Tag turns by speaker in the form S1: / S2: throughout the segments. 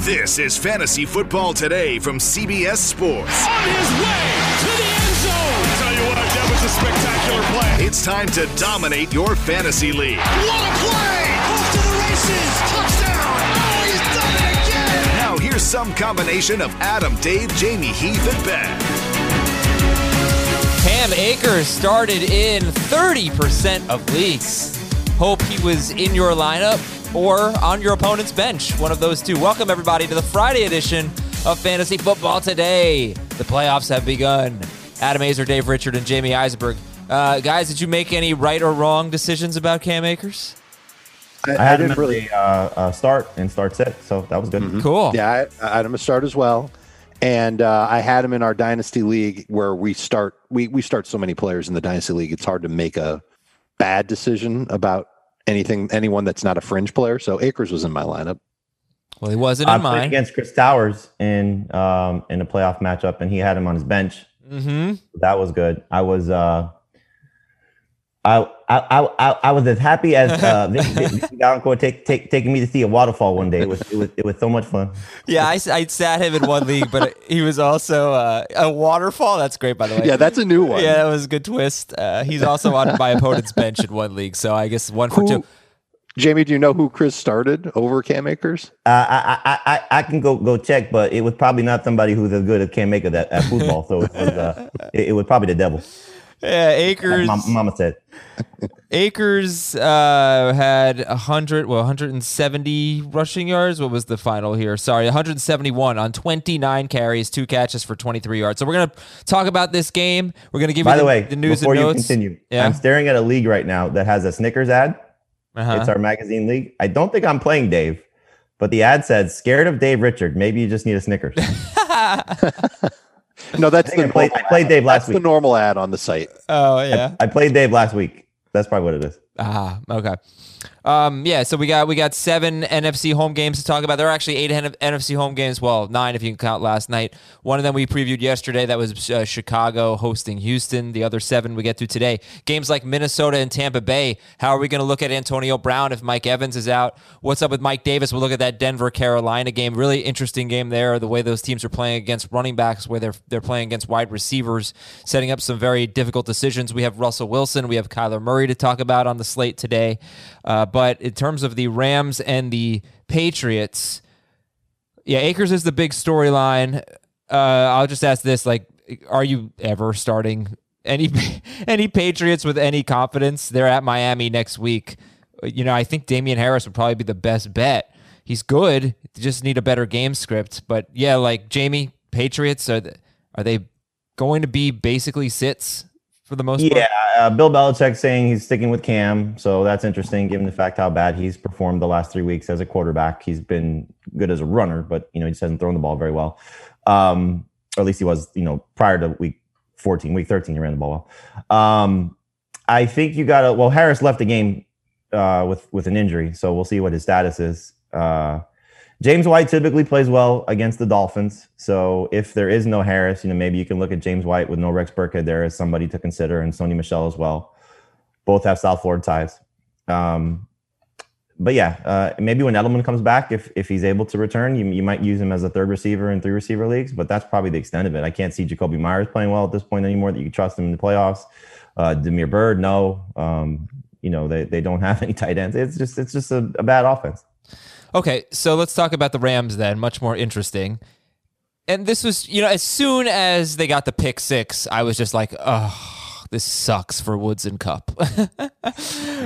S1: This is Fantasy Football Today from CBS Sports.
S2: On his way to the end zone.
S3: I tell you what, that was a spectacular play.
S1: It's time to dominate your fantasy league.
S2: What a play! Off to the races. Touchdown. Oh, he's done it again.
S1: Now here's some combination of Adam, Dave, Jamie, Heath, and Ben.
S4: Cam Akers started in 30% of leagues. Hope he was in your lineup or on your opponent's bench, one of those two. Welcome, everybody, to the Friday edition of Fantasy Football Today. The playoffs have begun. Adam Aizer, Dave Richard, and Jamie Eisenberg. Uh, guys, did you make any right or wrong decisions about Cam Akers?
S5: I, I didn't really uh, uh, start and start set, so that was good.
S4: Mm-hmm. Cool.
S6: Yeah, I, I had him to start as well, and uh, I had him in our dynasty league where we start we we start so many players in the dynasty league. It's hard to make a bad decision about anything anyone that's not a fringe player. So Akers was in my lineup.
S4: Well, he wasn't
S5: I
S4: in
S5: played
S4: mine.
S5: against Chris Towers in um, in a playoff matchup, and he had him on his bench.
S4: Mm-hmm.
S5: That was good. I was uh, I, I I I was as happy as uh, Vic, Valancourt take, take, taking me to see a waterfall one day. It was it was it was so much fun.
S4: Yeah, I, I sat him in one league, but he was also uh, a waterfall. That's great, by the way.
S6: Yeah, that's a new one.
S4: Yeah, that was a good twist. Uh, he's also on my opponent's bench in one league, so I guess one for
S6: Who,
S4: two.
S6: Jamie, do you know who Chris started over Cam Akers?
S5: Uh, I, I I I can go go check, but it was probably not somebody who's as good as Cam Maker at, at football. So it was uh, it, it was probably the devil.
S4: Yeah, Akers.
S5: My, mama said.
S4: Akers uh, had 100, well, 170 rushing yards. What was the final here? Sorry, 171 on 29 carries, two catches for 23 yards. So we're going to talk about this game. We're going to give
S5: By
S4: you
S5: the,
S4: the,
S5: way,
S4: the news
S5: before
S4: and
S5: you
S4: notes.
S5: continue,
S4: Yeah.
S5: I'm staring at a league right now that has a Snickers ad.
S4: Uh-huh.
S5: It's our magazine league. I don't think I'm playing Dave, but the ad said, "Scared of Dave Richard? Maybe you just need a Snickers."
S6: No, that's
S5: I
S6: the
S5: I played- I played. Dave last
S6: That's
S5: week.
S6: the normal ad on the site.
S4: oh, yeah.
S5: I played Dave last week. That's probably what it is.
S4: Ah, okay. Um, yeah, so we got we got seven NFC home games to talk about. There are actually eight NFC home games. Well, nine if you can count last night. One of them we previewed yesterday. That was uh, Chicago hosting Houston. The other seven we get to today. Games like Minnesota and Tampa Bay. How are we going to look at Antonio Brown if Mike Evans is out? What's up with Mike Davis? We'll look at that Denver Carolina game. Really interesting game there. The way those teams are playing against running backs, where they're they're playing against wide receivers, setting up some very difficult decisions. We have Russell Wilson. We have Kyler Murray to talk about on the slate today. Uh, but in terms of the Rams and the Patriots, yeah, Akers is the big storyline. Uh, I'll just ask this: like, are you ever starting any any Patriots with any confidence? They're at Miami next week. You know, I think Damien Harris would probably be the best bet. He's good. Just need a better game script. But yeah, like Jamie, Patriots are are they going to be basically sits for the most part?
S5: Yeah, uh, Bill Belichick saying he's sticking with Cam, so that's interesting given the fact how bad he's performed the last three weeks as a quarterback. He's been good as a runner, but you know he just hasn't thrown the ball very well. Um, or at least he was, you know, prior to week 14, week 13, he ran the ball well. Um, I think you got to. Well, Harris left the game uh, with with an injury, so we'll see what his status is. Uh, James White typically plays well against the Dolphins. So if there is no Harris, you know, maybe you can look at James White with no Rex Burkhead there as somebody to consider and Sony Michel as well. Both have South Florida ties. Um, but yeah, uh, maybe when Edelman comes back, if if he's able to return, you, you might use him as a third receiver in three receiver leagues. But that's probably the extent of it. I can't see Jakobi Meyers playing well at this point anymore. That you can trust him in the playoffs. Uh, Damiere Byrd, no. Um, you know they, they don't have any tight ends. It's just it's just a, a bad offense.
S4: Okay, so let's talk about the Rams then. Much more interesting. And this was, you know, as soon as they got the pick six, I was just like, oh, this sucks for Woods and Kupp.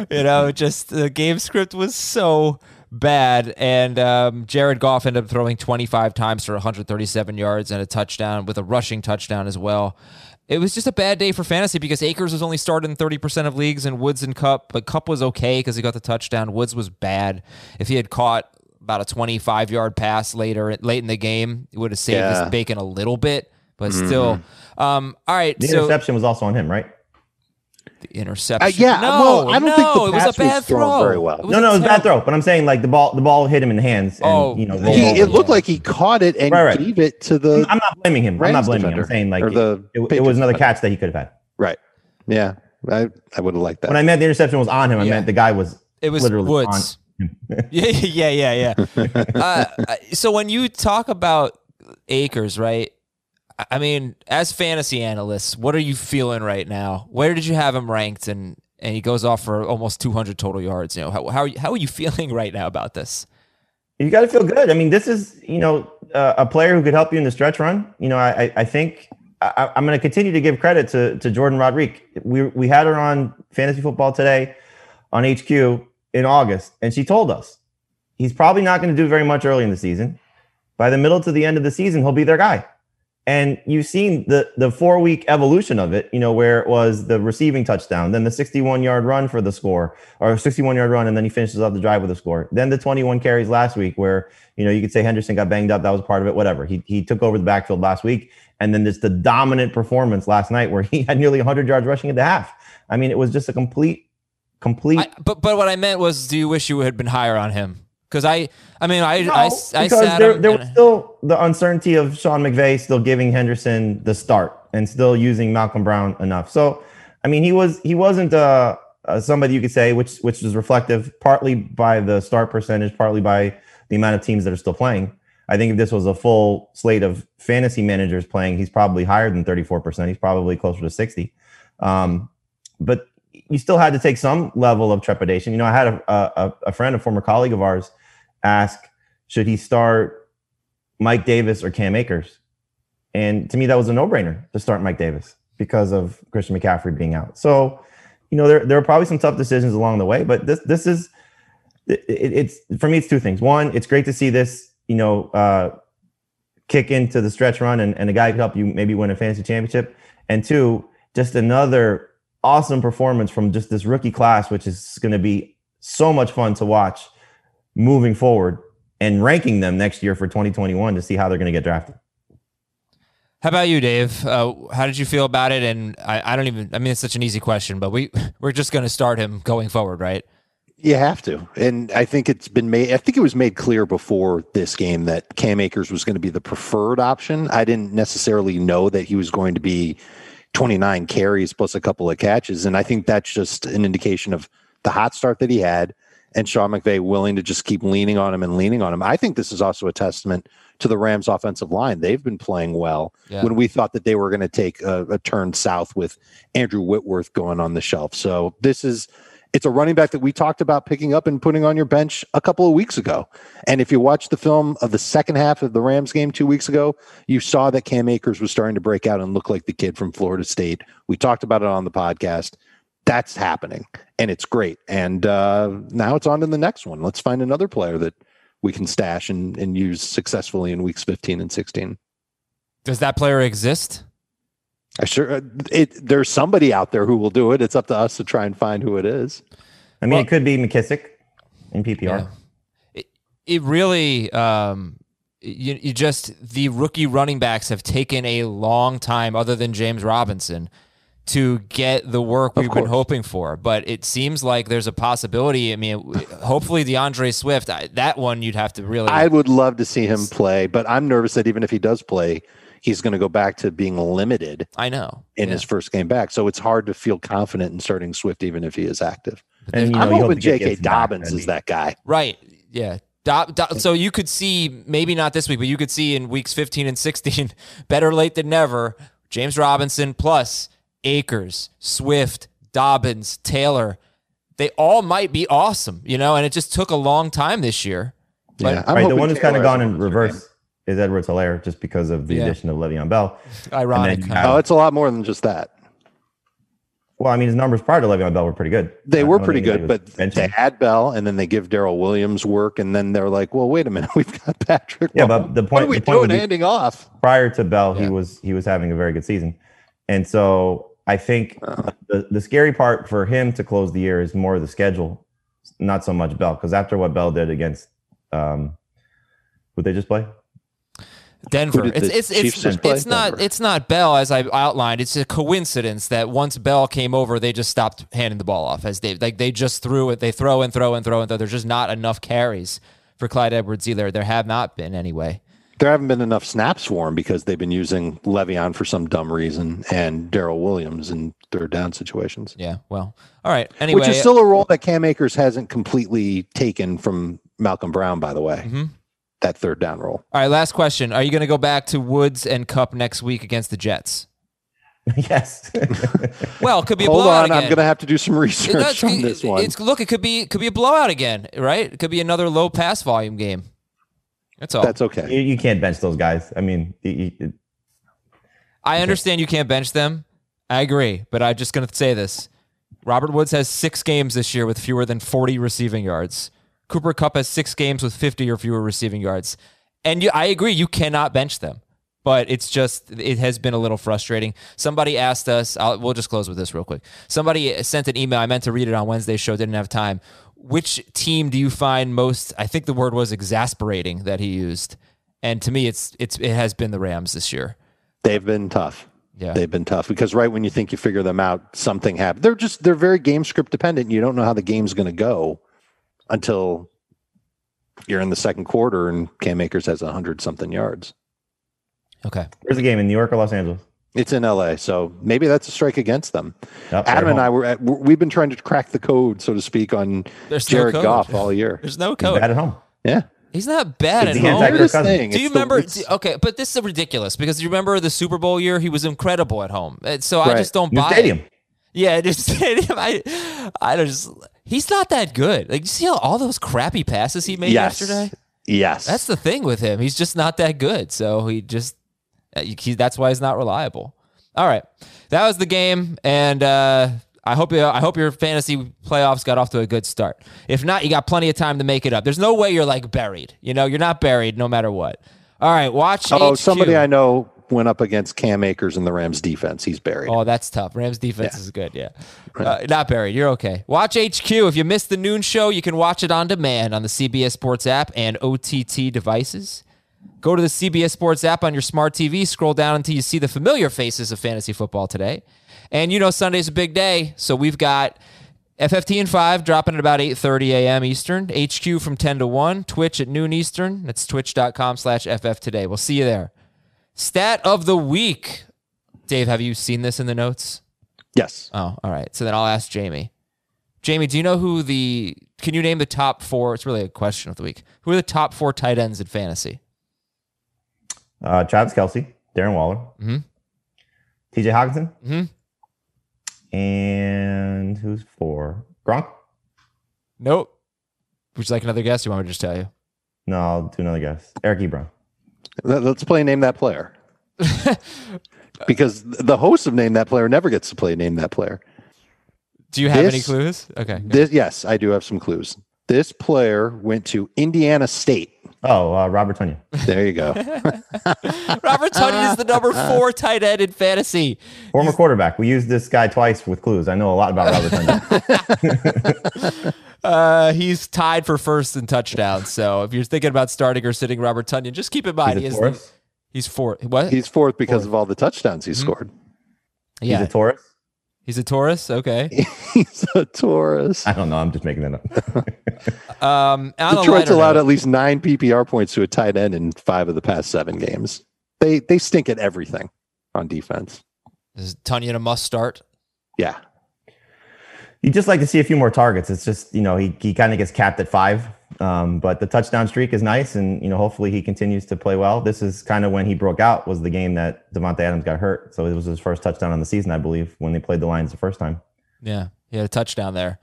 S4: you know, just the game script was so bad. And um, Jared Goff ended up throwing 25 times for 137 yards and a touchdown with a rushing touchdown as well. It was just a bad day for fantasy because Akers was only started in 30% of leagues and Woods and Kupp, but Kupp was okay because he got the touchdown. Woods was bad. If he had caught about a 25 yard pass later late in the game. It would have saved
S6: Yeah.
S4: this bacon a little bit, but still. Um, all right,
S5: The
S4: so
S5: interception was also on him, right?
S4: the interception.
S6: Uh, yeah,
S4: no,
S6: well, I don't
S4: no,
S6: think the
S4: it was a
S6: pass was
S4: bad
S6: thrown
S4: throw.
S6: very well.
S5: No, no, it was a bad throw. But I'm saying like the ball, the ball hit him in the hands, and
S4: Oh,
S5: you know,
S4: he-
S5: rolled
S6: He,
S5: over.
S6: it looked like he caught it and
S5: Right, right.
S6: gave it to the
S5: I'm not blaming him. I'm not blaming him. I'm saying like
S6: Or
S5: it,
S6: the
S5: it, it was another
S6: defender.
S5: catch that he could have had.
S6: right. Yeah, I I would have liked that.
S5: When I meant the interception was on him, I
S4: Yeah.
S5: meant the guy was
S4: It was
S5: literally
S4: Woods. yeah, yeah, yeah, yeah. uh, uh, so when you talk about Akers, right? I- mean, as fantasy analysts, what are you feeling right now? Where did you have him ranked? And and he goes off for almost 200 total yards. You know, how how are you, how are you feeling right now about this?
S5: You got to feel good. I mean, this is you know uh, a player who could help you in the stretch run. You know, I I, think I, I'm going to continue to give credit to to Jourdan Rodrigue. We we had her on fantasy football today on HQ in August, and she told us he's probably not going to do very much early in the season. By the middle to the end of the season, he'll be their guy. And you've seen the the four week evolution of it, you know, where it was the receiving touchdown, then the 61 yard run for the score, or 61 yard run, and then he finishes off the drive with a score. Then the 21 carries last week, where you know you could say Henderson got banged up, that was part of it, whatever. He he took over the backfield last week, and then just the dominant performance last night, where he had nearly 100 yards rushing at the half. I mean, it was just a complete, complete.
S4: I, but but what I meant was, do you wish you had been higher on him? Because I I mean I
S5: No,
S4: I, I
S5: because
S4: sat
S5: there, there was still the uncertainty of Sean McVay still giving Henderson the start and still using Malcolm Brown enough. So, I mean, he was he wasn't uh, uh, somebody you could say which which is reflective partly by the start percentage, partly by the amount of teams that are still playing. I think if this was a full slate of fantasy managers playing, he's probably higher than 34%. He's probably closer to 60. Um, but you still had to take some level of trepidation. You know, I had a, a, a friend, a former colleague of ours, ask, should he start Mike Davis or Cam Akers? And to me, that was a no-brainer to start Mike Davis because of Christian McCaffrey being out. So, you know, there there are probably some tough decisions along the way, but this this is it, it's for me, it's two things. One, it's great to see this, you know, uh, kick into the stretch run and, and a guy could help you maybe win a fantasy championship. And two, just another awesome performance from just this rookie class, which is going to be so much fun to watch moving forward and ranking them next year for 2021 to see how they're going to get drafted.
S4: How about you, Dave? Uh, how did you feel about it? And I, I don't even. I mean, it's such an easy question, but we we're just going to start him going forward, right?
S6: You have to. And I think it's been made, I think it was made clear before this game that Cam Akers was going to be the preferred option. I didn't necessarily know that he was going to be 29 carries plus a couple of catches. And I think that's just an indication of the hot start that he had and Sean McVay willing to just keep leaning on him and leaning on him. I think this is also a testament to the Rams offensive line. They've been playing well
S4: Yeah.
S6: when we thought that they were going to take a, a turn south with Andrew Whitworth going on the shelf. So this is it's a running back that we talked about picking up and putting on your bench a couple of weeks ago. And if you watch the film of the second half of the Rams game two weeks ago, you saw that Cam Akers was starting to break out and look like the kid from Florida State. We talked about it on the podcast. That's happening, and it's great. And uh, now it's on to the next one. Let's find another player that we can stash and, and use successfully in weeks 15 and 16.
S4: Does that player exist?
S6: I sure uh, it. There's somebody out there who will do it. It's up to us to try and find who it is.
S5: I mean,
S4: Well-
S5: it could be McKissic in PPR.
S4: Yeah. It, it really, um, you, you just, the rookie running backs have taken a long time, other than James Robinson, to get the work we've been hoping for. But it seems like there's a possibility. I mean, hopefully DeAndre Swift, I, that one you'd have to really.
S6: I would love to see him play, but I'm nervous that even if he does play, he's going to go back to being limited
S4: I know.
S6: in
S4: Yeah.
S6: his first game back. So it's hard to feel confident in starting Swift even if he is active.
S5: And, you know,
S6: I'm hoping J.K.
S5: Gibson back,
S6: Dobbins is that guy.
S4: Right. Yeah. Do, do, so you could see maybe not this week, but you could see in weeks 15 and 16, better late than never. James Robinson plus Akers, Swift, Dobbins, Taylor. They all might be awesome, you know, and it just took a long time this year. But
S6: yeah, I'm
S5: right, the one who's kind of gone in
S6: monster
S5: reverse is Edwards-Helaire just because of the
S4: Yeah.
S5: addition of Le'Veon Bell.
S4: ironic.
S5: And then you
S4: huh?
S5: have-
S6: Oh, it's a lot more than just that.
S5: Well, I mean, his numbers prior to Le'Veon Bell were pretty good.
S6: They were pretty good, but
S5: was
S6: they
S5: benching.
S6: had Bell, and then they give Darrel Williams work, and then they're like, "Well, wait a minute, we've got Patrick."
S5: Yeah,
S6: Mahomes.
S5: but the
S6: what
S5: point-
S6: are we
S5: the point
S6: doing
S5: be-
S6: handing off?
S5: prior to Bell,
S4: Yeah.
S5: he was he was having a very good season, and so I think the the scary part for him to close the year is more the schedule, not so much Bell, because after what Bell did against Um, would they just play?
S4: Denver.
S6: Who
S4: It's it's it's, it's not
S6: Denver.
S4: it's not Bell as I outlined. It's a coincidence that once Bell came over, they just stopped handing the ball off as they like they just threw it. They throw and throw and throw and throw. There's just not enough carries for Clyde Edwards either. There have not been anyway.
S6: There haven't been enough snaps for him because they've been using Le'Veon for some dumb reason and Darrel Williams in third down situations.
S4: Yeah. Well. All right. Anyway,
S6: Which is still a role that Cam Akers hasn't completely taken from Malcolm Brown, by the way.
S4: Mm-hmm.
S6: That third down role.
S4: all right. Last question: Are you going to go back to Woods and Kupp next week against the Jets?
S5: yes.
S4: Well, it could be a
S6: Hold
S4: blowout
S6: on,
S4: again.
S6: I'm going to have to do some research
S4: it's-
S6: on this one.
S4: It's look. It could be could be a blowout again, right? It could be another low pass volume game. That's all.
S6: That's okay.
S5: you, you can't bench those guys. I mean, you- you-
S4: I understand you can't bench them. I agree, but I'm just going to say this. Robert Woods has six games this year with fewer than 40 receiving yards. Cooper Kupp has six games with 50 or fewer receiving yards. And you, I agree, you cannot bench them. But it's just, it has been a little frustrating. Somebody asked us, I'll, we'll just close with this real quick. Somebody sent an email. I meant to read it on Wednesday's show, didn't have time. Which team do you find most, I think the word was exasperating that he used. And to me, it's, it's, it has been the Rams this year.
S6: They've been tough.
S4: Yeah.
S6: They've been tough because right when you think you figure them out, something happened. They're just they're very game script dependent. You don't know how the game's going to go until you're in the second quarter and Cam Akers has a hundred something yards.
S4: Okay.
S5: where's the game in New York or Los Angeles?
S6: It's in LA, so maybe that's a strike against them.
S5: Yep,
S6: Adam
S5: they're
S6: and I were at, we've been trying to crack the code, so to speak, on
S4: There's
S6: Jared
S4: code.
S6: Goff all year.
S4: There's no
S5: He's
S4: code.
S5: bad at home.
S6: Yeah,
S4: He's not bad
S5: It's
S4: at home.
S5: anti-
S6: Weirdest
S5: Cousins.
S6: thing.
S4: Do you
S6: It's the-
S4: remember?
S6: it's-
S4: okay, but this is ridiculous because you remember the Super Bowl year? He was incredible at home. Uh, So I just don't
S5: New
S4: buy
S5: stadium.
S4: it. Yeah, just stadium. I, I don't just. He's not that good. Like you see all, all those crappy passes he made
S6: yes,
S4: yesterday.
S6: yes.
S4: That's the thing with him. He's just not that good. So he just. uh, He, that's why he's not reliable. All right, that was the game, and uh, I hope you, I hope your fantasy playoffs got off to a good start. If not, you got plenty of time to make it up. There's no way you're like buried. You know, you're not buried no matter what. All right, watch.
S6: oh,
S4: HQ.
S6: somebody I know went up against Cam Akers in the Rams defense. He's buried.
S4: Oh, that's tough. Rams defense is good. Yeah. Uh, not buried. You're okay. Watch HQ. If you missed the noon show, you can watch it on demand on the CBS Sports app and OTT devices. Go to the CBS Sports app on your smart TV, scroll down until you see the familiar faces of fantasy football today. And you know Sunday's a big day, so we've got FFT and 5 dropping at about 8.30 a.m. Eastern, HQ from 10 to 1, Twitch at noon Eastern. That's twitch.com slash FF today. We'll see you there. Stat of the week. Dave, have you seen this in the notes?
S6: yes.
S4: Oh, all right. So then I'll ask Jamie. Jamie, do you know who the? Can you name the top four? It's really a question of the week. Who are the top four tight ends in fantasy?
S5: Uh, Travis Kelce, Darren Waller,
S4: mm-hmm.
S5: TJ Hockenson,
S4: Mhm.
S5: and who's four? Gronk?
S4: Nope. Would you like another guess? Or you want me to just tell you?
S5: No, I'll do another guess. Eric Ebron.
S6: Let- Let's play name that player. because the host of Name That Player never gets to play Name That Player.
S4: Do you have any clues? Okay.
S6: This, yes, I do have some clues. This player went to Indiana State.
S5: Oh, uh, Robert Tonyan.
S6: There you go.
S4: Robert Tonyan is the number four tight end in fantasy.
S5: Former quarterback. We used this guy twice with clues. I know a lot about Robert Tonyan.
S4: Uh, he's tied for first in touchdowns. So if you're thinking about starting or sitting Robert Tonyan, just keep in mind
S5: He's a
S4: is the, he's fourth. What?
S6: He's fourth because of all the touchdowns he scored.
S4: yeah,
S5: He's a Taurus.
S4: he's a Taurus. Okay.
S6: He's a Taurus.
S5: I don't know. I'm just making that up.
S4: Um,
S6: Detroit's allowed
S4: note-
S6: at least nine PPR points to a tight end in five of the past seven games. They they stink at everything on defense.
S4: Is Tonyan a must start?
S6: Yeah.
S5: You just like to see a few more targets. It's just you know he he kind of gets capped at five, um, but the touchdown streak is nice, and you know hopefully he continues to play well. This is kind of when he broke out was the game that Davante Adams got hurt, so it was his first touchdown on the season, I believe, when they played the Lions the first time.
S4: Yeah, he had a touchdown there.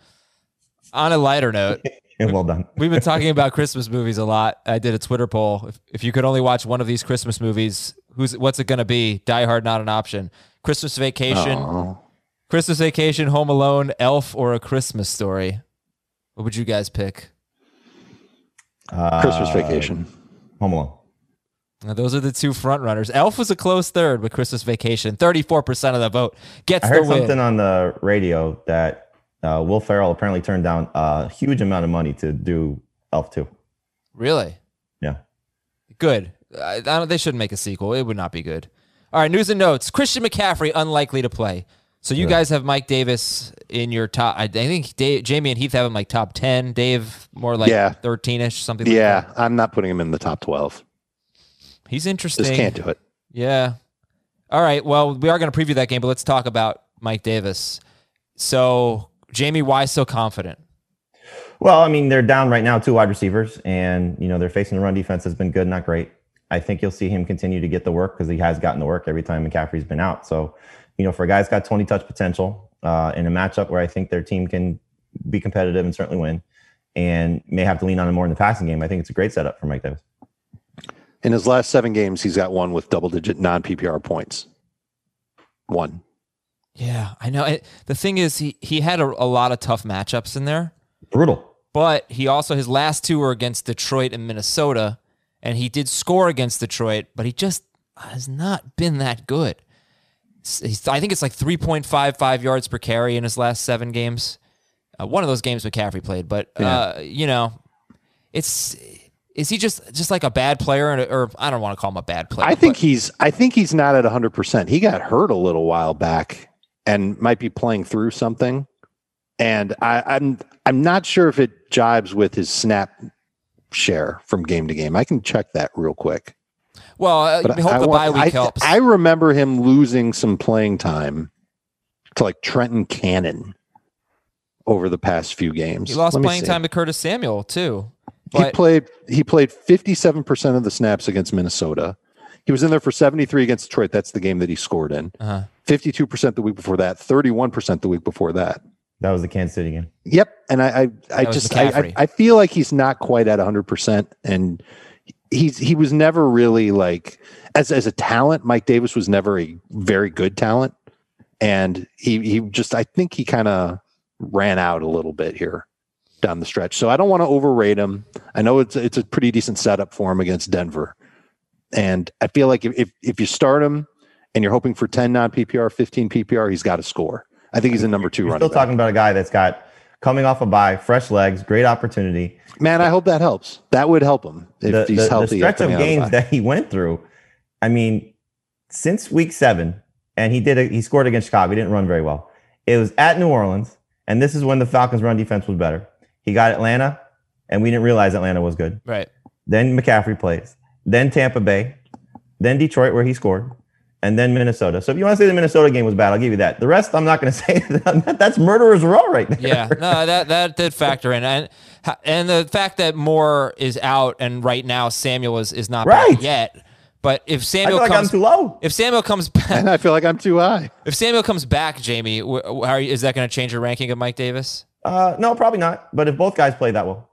S4: On a lighter note,
S5: And well done.
S4: we've been talking about Christmas movies a lot. I did a Twitter poll. If, if you could only watch one of these Christmas movies, who's what's it going to be? Die Hard, not an option. Christmas Vacation,
S6: Oh.
S4: Christmas Vacation, Home Alone, Elf, or A Christmas Story. What would you guys pick?
S5: Uh,
S6: Christmas vacation.
S5: Home Alone.
S4: Now, those are the two front runners. Elf was a close third with Christmas Vacation. Thirty-four percent of the vote gets
S5: I
S4: the
S5: heard
S4: win.
S5: something on the radio that uh, Will Ferrell apparently turned down a huge amount of money to do Elf two.
S4: Really?
S5: Yeah.
S4: Good. I, I don't, they shouldn't make a sequel. It would not be good. All right, news and notes. Christian McCaffrey unlikely to play. So you guys have Mike Davis in your top. I, I think Dave, Jamie and Heath have him like top ten. Dave more like
S6: Yeah.
S4: thirteen-ish, something. like
S6: Yeah,
S4: that.
S6: I'm not putting him in the top 12.
S4: he's interesting.
S6: Just can't do it.
S4: Yeah. All right. Well, we are going to preview that game, but let's talk about Mike Davis. So, Jamie, why so confident?
S5: Well, I mean, they're down right now two wide receivers, and you know they're facing the run defense has been good, not great. I think you'll see him continue to get the work because he has gotten the work every time McCaffrey's been out. So, you know, for a guy that's got 20 touch potential uh, in a matchup where I think their team can be competitive and certainly win, and may have to lean on him more in the passing game, I think it's a great setup for Mike Davis.
S6: In his last seven games, he's got one with double digit non PPR points. One.
S4: Yeah, I know. It, the thing is, he, he had a, a lot of tough matchups in there,
S5: Brutal.
S4: but he also, his last two were against Detroit and Minnesota, and he did score against Detroit, but he just has not been that good. He's, I think it's like 3.55 yards per carry in his last seven games. Uh, one of those games McCaffrey played, but uh, you know, it's is he just just like a bad player, or, or I don't want to call him a bad player.
S6: I think
S4: but-
S6: he's I think he's not at 100%. He got hurt a little while back and might be playing through something. And I, I'm I'm not sure if it jibes with his snap share from game to game. I can check that real quick.
S4: Well, uh,
S6: But
S4: we hope
S6: I,
S4: the bye week
S6: I,
S4: helps.
S6: I remember him losing some playing time to like Trenton Cannon over the past few games.
S4: he lost
S6: Let
S4: playing
S6: see.
S4: time to Curtis Samuel too.
S6: He played he played 57% of the snaps against Minnesota. He was in there for 73 against Detroit. That's the game that he scored in.
S4: Uh-huh.
S6: 52% the week before that, 31% the week before that.
S5: That was the Kansas City game.
S6: Yep. And I I, I just I, I, I feel like he's not quite at 100% and he's he was never really like as as a talent, Mike Davis was never a very good talent and he he just I think he kind of ran out a little bit here down the stretch. So I don't want to overrate him. I know it's it's a pretty decent setup for him against Denver. And I feel like if if, if you start him and you're hoping for 10 non PPR, 15 PPR, he's got to score. I think he's a number 2
S5: You're
S6: running
S5: still
S6: back.
S5: talking about a guy that's got coming off a bye, fresh legs, great opportunity.
S6: Man, I hope that helps. That would help him if
S5: the,
S6: he's
S5: the- the
S6: healthy.
S5: stretch of
S6: the
S5: games
S6: bye.
S5: that he went through. I mean, since week seven, and he did. A, he scored against Chicago. He didn't run very well. It was at New Orleans, and this is when the Falcons' run defense was better. He got Atlanta, and we didn't realize Atlanta was good.
S4: right.
S5: Then McCaffrey plays. Then Tampa Bay. Then Detroit, where he scored. And then Minnesota. So if you want to say the Minnesota game was bad, I'll give you that. The rest, I'm not going to say. That's murderer's row right there.
S4: Yeah, no, that that did factor in, and and the fact that Moore is out and right now Samuel is is not
S5: Right.
S4: back yet. But if
S5: I
S4: Samuel
S5: feel like
S4: comes,
S5: I'm too low.
S4: if Samuel comes back,
S6: and I feel like I'm too high.
S4: if Samuel comes back, Jamie, wh- wh- how are you, is that going to change your ranking of Mike Davis?
S5: Uh, no, probably not. But if both guys play that well,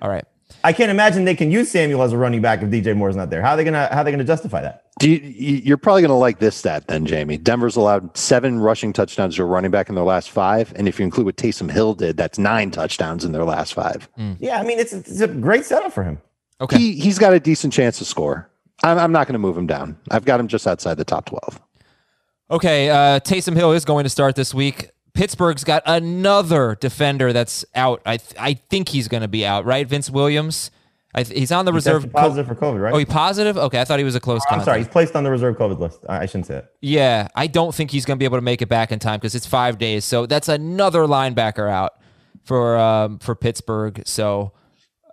S4: All right.
S5: I can't imagine they can use Samuel as a running back if DJ Moore's not there. How are they gonna How are they gonna justify that?
S6: Do you, you- you're probably going to like this stat then, Jamie. Denver's allowed seven rushing touchdowns to a running back in their last five, and if you include what Taysom Hill did, that's nine touchdowns in their last five.
S5: Yeah, I mean it's it's a great setup for him.
S4: Okay.
S6: He he's got a decent chance to score. I'm, I'm not going to move him down. I've got him just outside the top twelve.
S4: Okay, uh, Taysom Hill is going to start this week. Pittsburgh's got another defender that's out. I th- I think he's going to be out, right? Vince Williams. I th- he's on the
S5: He's
S4: reserve.
S5: tested positive for COVID, right?
S4: Oh, he positive? Okay, I thought he was a close
S5: I'm
S4: contact.
S5: sorry, he's placed on the reserve COVID list. I, I shouldn't say it.
S4: Yeah, I don't think he's going to be able to make it back in time because it's five days. So that's another linebacker out for um, for Pittsburgh. So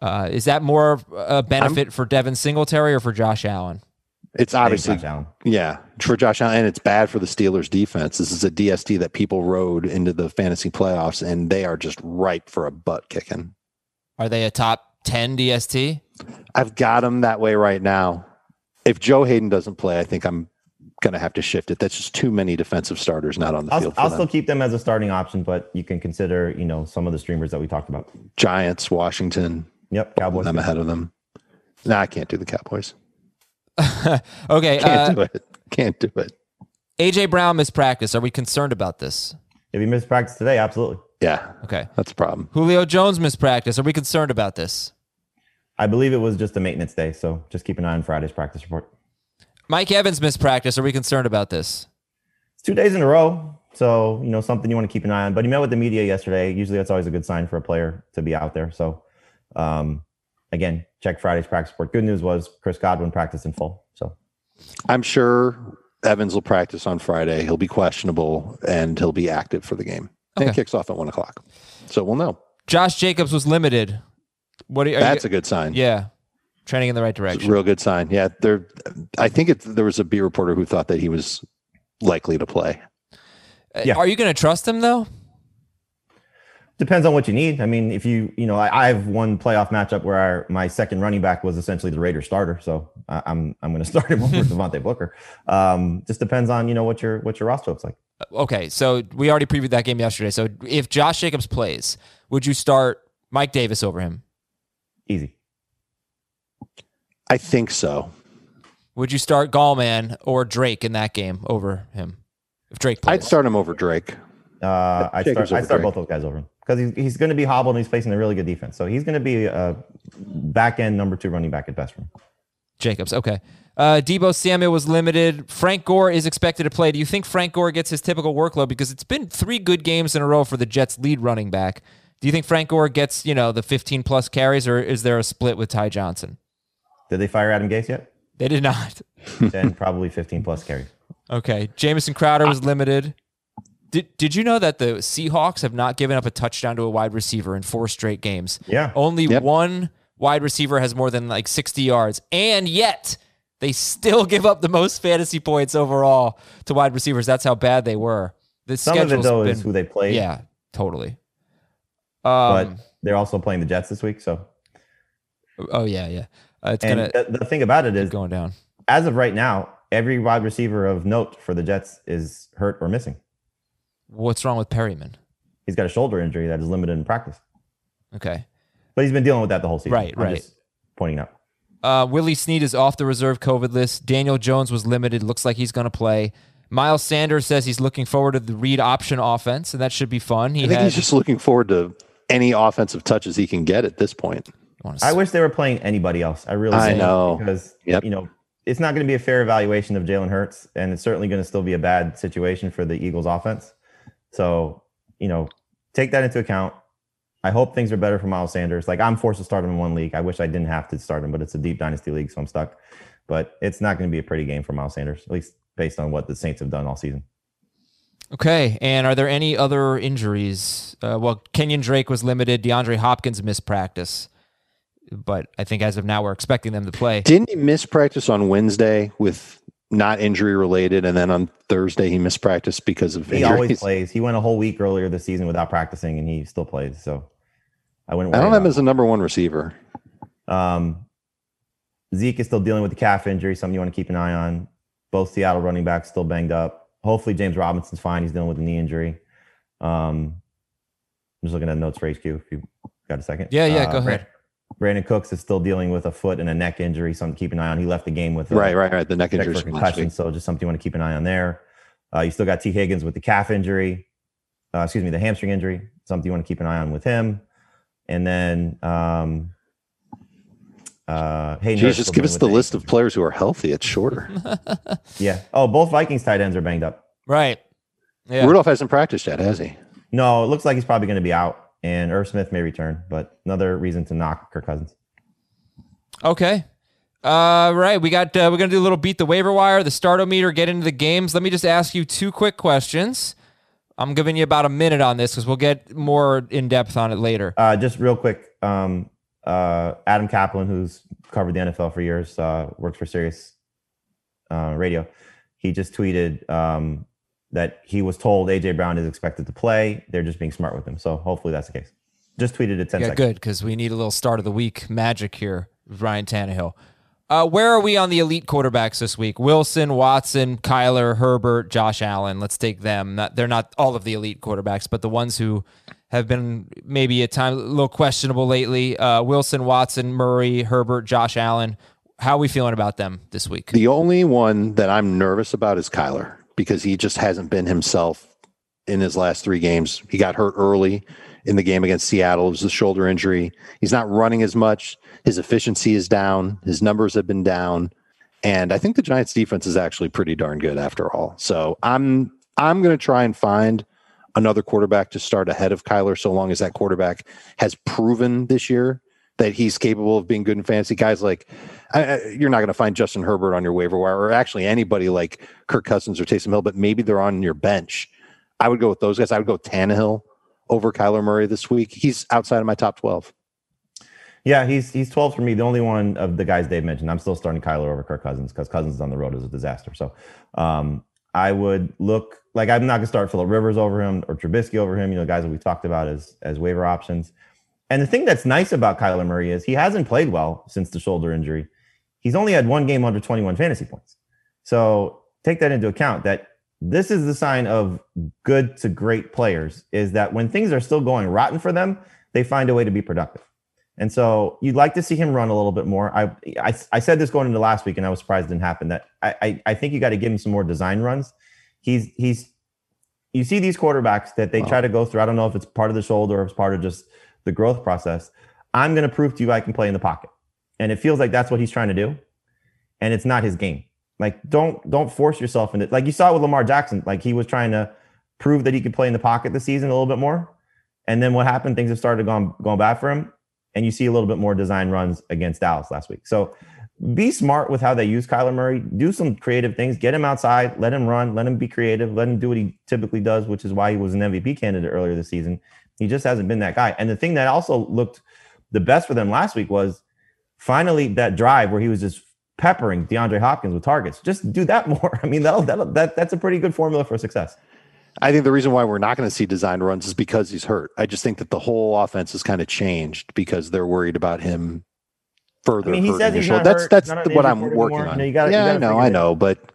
S4: uh, is that more a benefit for Devin Singletary or for Josh Allen?
S6: It's obviously
S5: Josh
S6: yeah for Josh Allen, and it's bad for the Steelers defense. This is a DST that people rode into the fantasy playoffs, and they are just ripe for a butt kicking.
S4: Are they a top ten DST?
S6: I've got him that way right now. If Joe Haden doesn't play, I think I'm going to have to shift it. That's just too many defensive starters not on the
S5: I'll,
S6: field. For
S5: I'll
S6: them.
S5: still keep them as a starting option, but you can consider you know some of the streamers that we talked about.
S6: Giants, Washington,
S5: Yep, Cowboys.
S6: I'm ahead of them. No, I can't do the Cowboys.
S4: Okay,
S6: Can't
S4: uh,
S6: do it. Can't do it.
S4: AJ Brown missed practice. Are we concerned about this?
S5: If he missed practice today, absolutely.
S6: Yeah,
S4: Okay.
S6: that's a problem.
S4: Julio Jones missed practice. Are we concerned about this?
S5: I believe it was just a maintenance day, so just keep an eye on Friday's practice report.
S4: Mike Evans missed practice. Are we concerned about this?
S5: It's two days in a row, so you know something you want to keep an eye on. But he met with the media yesterday. Usually, that's always a good sign for a player to be out there. So, um, again, check Friday's practice report. Good news was Chris Godwin practiced in full. So
S6: I'm sure Evans will practice on Friday. He'll be questionable and he'll be active for the game. And it kicks off at one o'clock. So we'll know.
S4: Josh Jacobs was limited. What are, are
S6: That's
S4: you,
S6: a good sign.
S4: yeah, trending in the right
S6: It's a
S4: direction.
S6: real good sign. Yeah. There I think it, there was a B reporter who thought that he was likely to play.
S4: Uh,
S5: Yeah.
S4: Are you going to trust him though?
S5: Depends on what you need. I mean, if you, you know, I, I have one playoff matchup where our, my second running back was essentially the Raiders starter. So I, I'm, I'm going to start him over Devontae Booker. Um, just depends on, you know, what your, what your roster looks like.
S4: Okay, so we already previewed that game yesterday. So if Josh Jacobs plays, would you start Mike Davis over him?
S5: Easy.
S6: I think so.
S4: Would you start Gallman or Drake in that game over him? If Drake plays,
S6: I'd start him over Drake.
S5: Uh, I start, I
S6: over
S5: start
S6: Drake.
S5: both those guys over him because he's, he's going to be hobbled and he's facing a really good defense. So he's going to be a back end number two running back at best for him.
S4: Jacobs. Okay. Uh, Deebo Samuel was limited. Frank Gore is expected to play. Do you think Frank Gore gets his typical workload? Because it's been three good games in a row for the Jets' lead running back. Do you think Frank Gore gets you know the 15 plus carries, or is there a split with Ty Johnson?
S5: Did they fire Adam Gase yet?
S4: They did not.
S5: then probably 15 plus carries.
S4: Okay. Jamison Crowder was limited. Did, did you know that the Seahawks have not given up a touchdown to a wide receiver in four straight games?
S5: Yeah.
S4: Only
S6: Yep.
S4: one wide receiver has more than like 60 yards. And yet they still give up the most fantasy points overall to wide receivers. That's how bad they were. The
S5: Some of it
S4: schedule's
S5: though
S4: been,
S5: is who they played.
S4: Yeah, totally.
S5: But
S4: Um,
S5: they're also playing the Jets this week. So,
S4: oh yeah, yeah. Uh, it's
S5: and
S4: gonna
S5: the, the thing about it is,
S4: going down.
S5: as of right now, every wide receiver of note for the Jets is hurt or missing.
S4: What's wrong with Perriman?
S5: He's got a shoulder injury that is limited in practice,
S4: Okay.
S5: but he's been dealing with that the whole season.
S4: Right,
S5: I'm
S4: right.
S5: just pointing out.
S4: Uh, Willie Snead is off the reserve COVID list. Daniel Jones was limited. Looks like he's going to play. Miles Sanders says he's looking forward to the read option offense, and that should be fun. He
S6: I think
S4: had,
S6: he's just looking forward to any offensive touches he can get at this point.
S4: wanna
S5: I
S4: s-
S5: wish they were playing anybody else. I really
S6: I
S5: do,
S6: know.
S5: because
S6: Yep.
S5: you know it's not going to be a fair evaluation of Jalen Hurts, and it's certainly going to still be a bad situation for the Eagles' offense. So you know, take that into account. I hope things are better for Miles Sanders. Like I'm forced to start him in one league. I wish I didn't have to start him, but it's a deep dynasty league, so I'm stuck. But it's not going to be a pretty game for Miles Sanders, at least based on what the Saints have done all season.
S4: okay. And are there any other injuries? Uh, well, Kenyon Drake was limited. DeAndre Hopkins missed practice, but I think as of now we're expecting them to play.
S6: Didn't he miss practice on Wednesday with not injury related, and then on Thursday he missed practice because of
S5: He
S6: injuries?
S5: always plays. He went a whole week earlier this season without practicing, and he still plays. So I wouldn't.
S6: I don't have him as a number one receiver.
S5: Um, Zeke is still dealing with the calf injury, something you want to keep an eye on. Both Seattle running backs still banged up. Hopefully, James Robinson's fine. He's dealing with a knee injury. Um, I'm just looking at notes for HQ. If you got a second,
S4: Yeah, yeah,
S5: Uh,
S4: go
S5: Bra-
S4: ahead.
S5: Brandin Cooks is still dealing with a foot and a neck injury, something to keep an eye on. He left the game with a
S6: Right, right, right. The neck injury
S5: for
S6: from last
S5: concussion, so just something you want to keep an eye on there. Uh, you still got Tee Higgins with the calf injury. Uh, excuse me, the hamstring injury. Something you want to keep an eye on with him. And then, um, uh, hey,
S6: Jeez, just give us the list of players who are healthy. It's shorter.
S5: Yeah. Oh, both Vikings tight ends are banged up.
S4: Right. Yeah.
S6: Rudolph hasn't practiced yet, has he?
S5: No, it looks like he's probably going to be out, and Irv Smith may return, but another reason to knock Kirk Cousins.
S4: Okay. Uh, right. We got. Uh, we're gonna do a little beat the waiver wire, the startometer, get into the games. Let me just ask you two quick questions. I'm giving you about a minute on this because we'll get more in depth on it later.
S5: Uh, just real quick, um, uh, Adam Caplan, who's covered the NFL for years, uh, works for Sirius uh, Radio. He just tweeted um, that he was told AJ Brown is expected to play. They're just being smart with him. So hopefully that's the case. Just tweeted it 10
S4: Yeah,
S5: seconds.
S4: good because we need a little start of the week magic here. Ryan Tannehill. Uh, where are we on the elite quarterbacks this week? Wilson, Watson, Kyler, Herbert, Josh Allen. Let's take them. Not, they're not all of the elite quarterbacks, but the ones who have been maybe at times a little questionable lately. Uh, Wilson, Watson, Murray, Herbert, Josh Allen. How are we feeling about them this week?
S6: The only one that I'm nervous about is Kyler because he just hasn't been himself in his last three games. He got hurt early in the game against Seattle. It was a shoulder injury. He's not running as much. His efficiency is down. His numbers have been down. And I think the Giants defense is actually pretty darn good after all. So I'm I'm going to try and find another quarterback to start ahead of Kyler so long as that quarterback has proven this year that he's capable of being good in fantasy. Guys like I, you're not going to find Justin Herbert on your waiver wire, or actually anybody like Kirk Cousins or Taysom Hill, but maybe they're on your bench. I would go with those guys. I would go Tannehill over Kyler Murray this week. He's outside of my top twelve.
S5: Yeah, he's he's 12 for me. The only one of the guys Dave mentioned. I'm still starting Kyler over Kirk Cousins because Cousins is on the road is a disaster. So um, I would look like I'm not gonna start Philip Rivers over him or Trubisky over him. You know, guys that we talked about as as waiver options. And the thing that's nice about Kyler Murray is he hasn't played well since the shoulder injury. He's only had one game under 21 fantasy points. So take that into account that this is the sign of good to great players is that when things are still going rotten for them, they find a way to be productive. And so you'd like to see him run a little bit more. I I, I said this going into last week, and I was surprised it didn't happen. That I I, I think you got to give him some more design runs. He's he's you see these quarterbacks that they wow. try to go through. I don't know if it's part of the shoulder or if it's part of just the growth process. I'm going to prove to you I can play in the pocket, and it feels like that's what he's trying to do, and it's not his game. Like don't don't force yourself into it. like you saw with Lamar Jackson. Like he was trying to prove that he could play in the pocket this season a little bit more, and then what happened? Things have started going going bad for him and you see a little bit more design runs against Dallas last week. So be smart with how they use Kyler Murray. Do some creative things. Get him outside. Let him run. Let him be creative. Let him do what he typically does, which is why he was an MVP candidate earlier this season. He just hasn't been that guy. And the thing that also looked the best for them last week was finally that drive where he was just peppering DeAndre Hopkins with targets. Just do that more. I mean, that'll, that'll, that that's a pretty good formula for success.
S6: I think the reason why we're not going to see design runs is because he's hurt. I just think that the whole offense has kind of changed because they're worried about him further. I mean, he says he's not That's that's what I'm working on. You gotta, yeah, I know, I know, but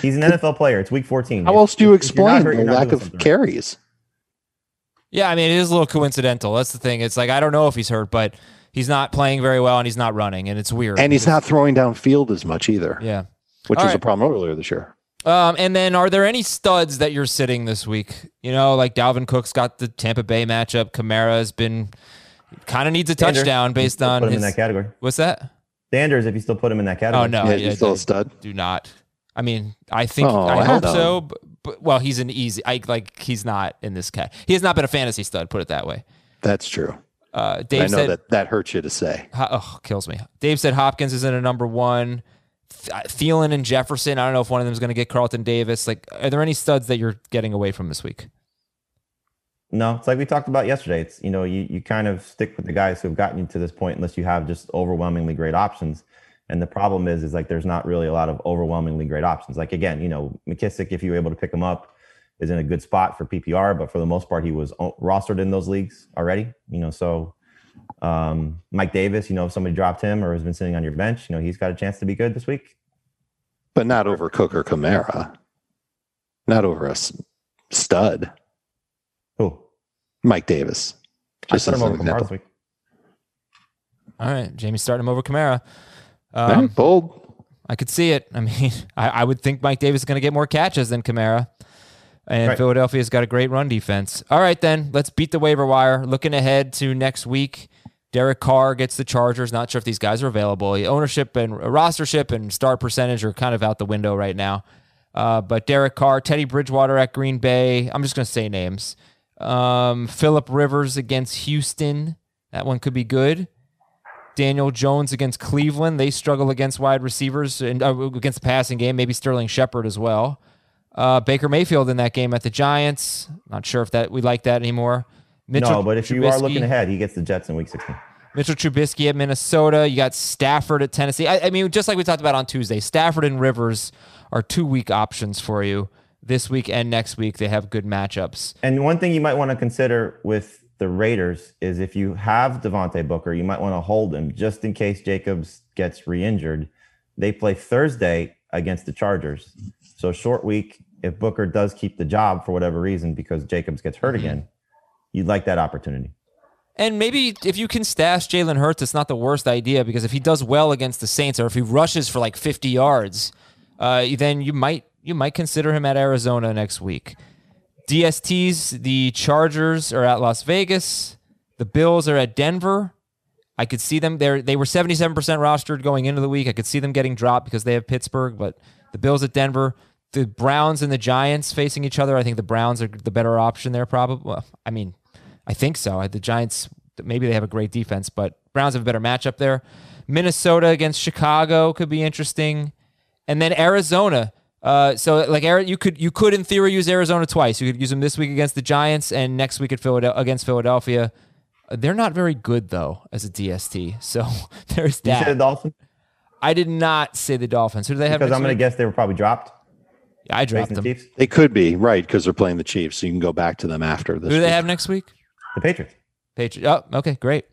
S5: he's an NFL player. It's week 14.
S6: How else do you explain hurt, the lack of carries?
S4: Yeah, I mean, it is a little coincidental. That's the thing. It's like I don't know if he's hurt, but he's not playing very well and he's not running, and it's weird.
S6: And he's not throwing downfield as much either.
S4: Yeah,
S6: which All was right. a problem earlier this year.
S4: Um, and then are there any studs that you're sitting this week? You know, like Dalvin Cook's got the Tampa Bay matchup. Kamara has been kind of needs a Sanders, touchdown based on
S5: put him
S4: his,
S5: in that category.
S4: What's that?
S5: Sanders, if you still put him in that category.
S4: Oh no,
S6: yeah, he's still a stud.
S4: Do not. I mean, I think oh, I, I hope so. But, but, well, he's an easy. I like. He's not in this cat. He has not been a fantasy stud. Put it that way.
S6: That's true.
S4: Uh, Dave I
S6: know
S4: said,
S6: that that hurts you to say.
S4: Oh, kills me. Dave said Hopkins is in a number one. Thielen and Jefferson. I don't know if one of them is going to get Carlton Davis. Like, are there any studs that you're getting away from this week?
S5: No, it's like we talked about yesterday. It's you know you you kind of stick with the guys who have gotten you to this point unless you have just overwhelmingly great options. And the problem is, is like there's not really a lot of overwhelmingly great options. Like again, you know McKissic, if you were able to pick him up, is in a good spot for PPR, but for the most part, he was rostered in those leagues already. You know, so um, Mike Davis, you know, if somebody dropped him or has been sitting on your bench, you know, he's got a chance to be good this week.
S6: But not over Cook or Kamara. Not over a stud.
S5: Who?
S6: Mike Davis.
S5: Just as an example. Week.
S4: All right. Jamie, starting him over Kamara.
S6: Um, bold.
S4: I could see it. I mean, I, I would think Mike Davis is going to get more catches than Kamara. And right. Philadelphia's got a great run defense. All right, then let's beat the waiver wire. Looking ahead to next week, Derek Carr gets the Chargers. Not sure if these guys are available. Ownership and rostership and start percentage are kind of out the window right now. Uh, but Derek Carr, Teddy Bridgewater at Green Bay. I'm just going to say names. Um, Philip Rivers against Houston. That one could be good. Daniel Jones against Cleveland. They struggle against wide receivers and uh, against the passing game. Maybe Sterling Shepard as well. Uh, Baker Mayfield in that game at the Giants. Not sure if that we like that anymore.
S5: Mitchell no, but if Trubisky, you are looking ahead, he gets the Jets in Week 16.
S4: Mitchell Trubisky at Minnesota. You got Stafford at Tennessee. I, I mean, just like we talked about on Tuesday, Stafford and Rivers are two week options for you this week and next week. They have good matchups.
S5: And one thing you might want to consider with the Raiders is if you have Devontae Booker, you might want to hold him just in case Jacobs gets re-injured. They play Thursday against the Chargers. So short week. If Booker does keep the job for whatever reason because Jacobs gets hurt mm-hmm. again, you'd like that opportunity.
S4: And maybe if you can stash Jalen Hurts, it's not the worst idea because if he does well against the Saints or if he rushes for like 50 yards, uh, then you might you might consider him at Arizona next week. DSTs, the Chargers are at Las Vegas. The Bills are at Denver. I could see them there. They were 77% rostered going into the week. I could see them getting dropped because they have Pittsburgh, but the Bills at Denver, the Browns and the Giants facing each other. I think the Browns are the better option there, probably. Well, I mean, I think so. The Giants maybe they have a great defense, but Browns have a better matchup there. Minnesota against Chicago could be interesting, and then Arizona. Uh, so like Ari- you could you could in theory use Arizona twice. You could use them this week against the Giants and next week at Philadelphia against Philadelphia. Uh, They're not very good though as a DST. So there's
S5: You said the
S4: that.
S5: Dolphins
S4: I did not say the Dolphins. Who do they have?
S5: because I'm going to guess they were probably dropped.
S4: Yeah, I dropped
S5: Facing the
S4: them.
S5: Chiefs,
S6: They could be right because they're playing the Chiefs, so you can go back to them after this.
S4: Who do they
S6: week.
S4: have next week?
S5: the Patriots,
S4: Patriots. Oh, okay, great.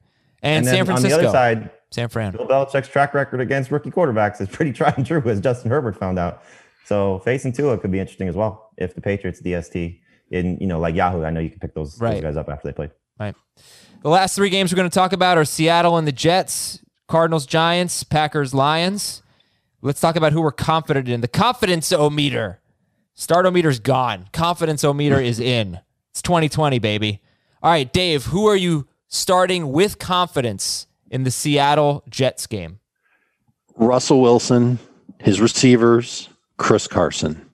S4: And,
S5: and
S4: San Francisco.
S5: on the other side,
S4: San Fran.
S5: Bill Belichick's track record against rookie quarterbacks is pretty tried and true, as Justin Herbert found out. So facing Tua could be interesting as well if the Patriots DST in you know like Yahoo. I know you can pick those,
S4: Right.
S5: those guys up after they play.
S4: Right. The last three games we're going to talk about are Seattle and the Jets, Cardinals, Giants, Packers, Lions. Let's talk about who we're confident in. The confidence o meter. Start o meter's gone. Confidence o meter is in. It's 2020, baby. All right, Dave, who are you starting with confidence in the Seattle Jets game?
S6: Russell Wilson, his receivers, Chris Carson.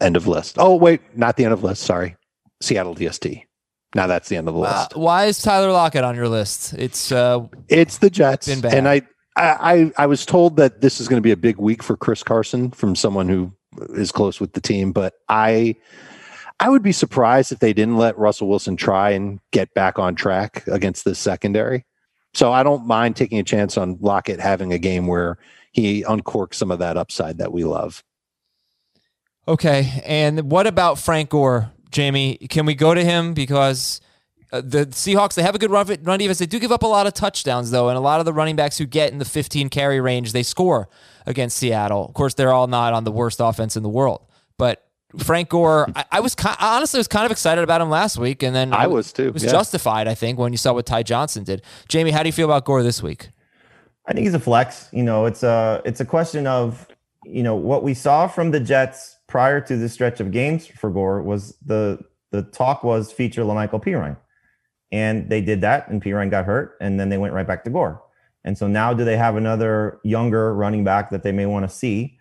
S6: End of list. Oh, wait, not the end of list. Sorry. Seattle DST. Now that's the end of the
S4: Uh,
S6: list.
S4: why is Tyler Lockett on your list? It's uh,
S6: It's the Jets. And I, I, I I was told that this is going to be a big week for Chris Carson from someone who is close with the team, but I I would be surprised if they didn't let Russell Wilson try and get back on track against this secondary. So I don't mind taking a chance on Lockett having a game where he uncorks some of that upside that we love.
S4: Okay. And what about Frank Gore, Jamie? Can we go to him because uh, the Seahawks they have a good run, run defense. They do give up a lot of touchdowns though, and a lot of the running backs who get in the 15 carry range they score against Seattle. Of course, they're all not on the worst offense in the world, but. Frank Gore, I, I was ki- I honestly was kind of excited about him last week, and then
S6: I was too,
S4: It was
S6: yeah.
S4: justified, I think, when you saw what Ty Johnson did. Jamie, how do you feel about Gore this week?
S5: I think he's a flex. You know, it's a it's a question of you know what we saw from the Jets prior to this stretch of games for Gore was the the talk was feature La'Mical Perine, and they did that, and Pirine got hurt, and then they went right back to Gore. And so now, do they have another younger running back that they may want to see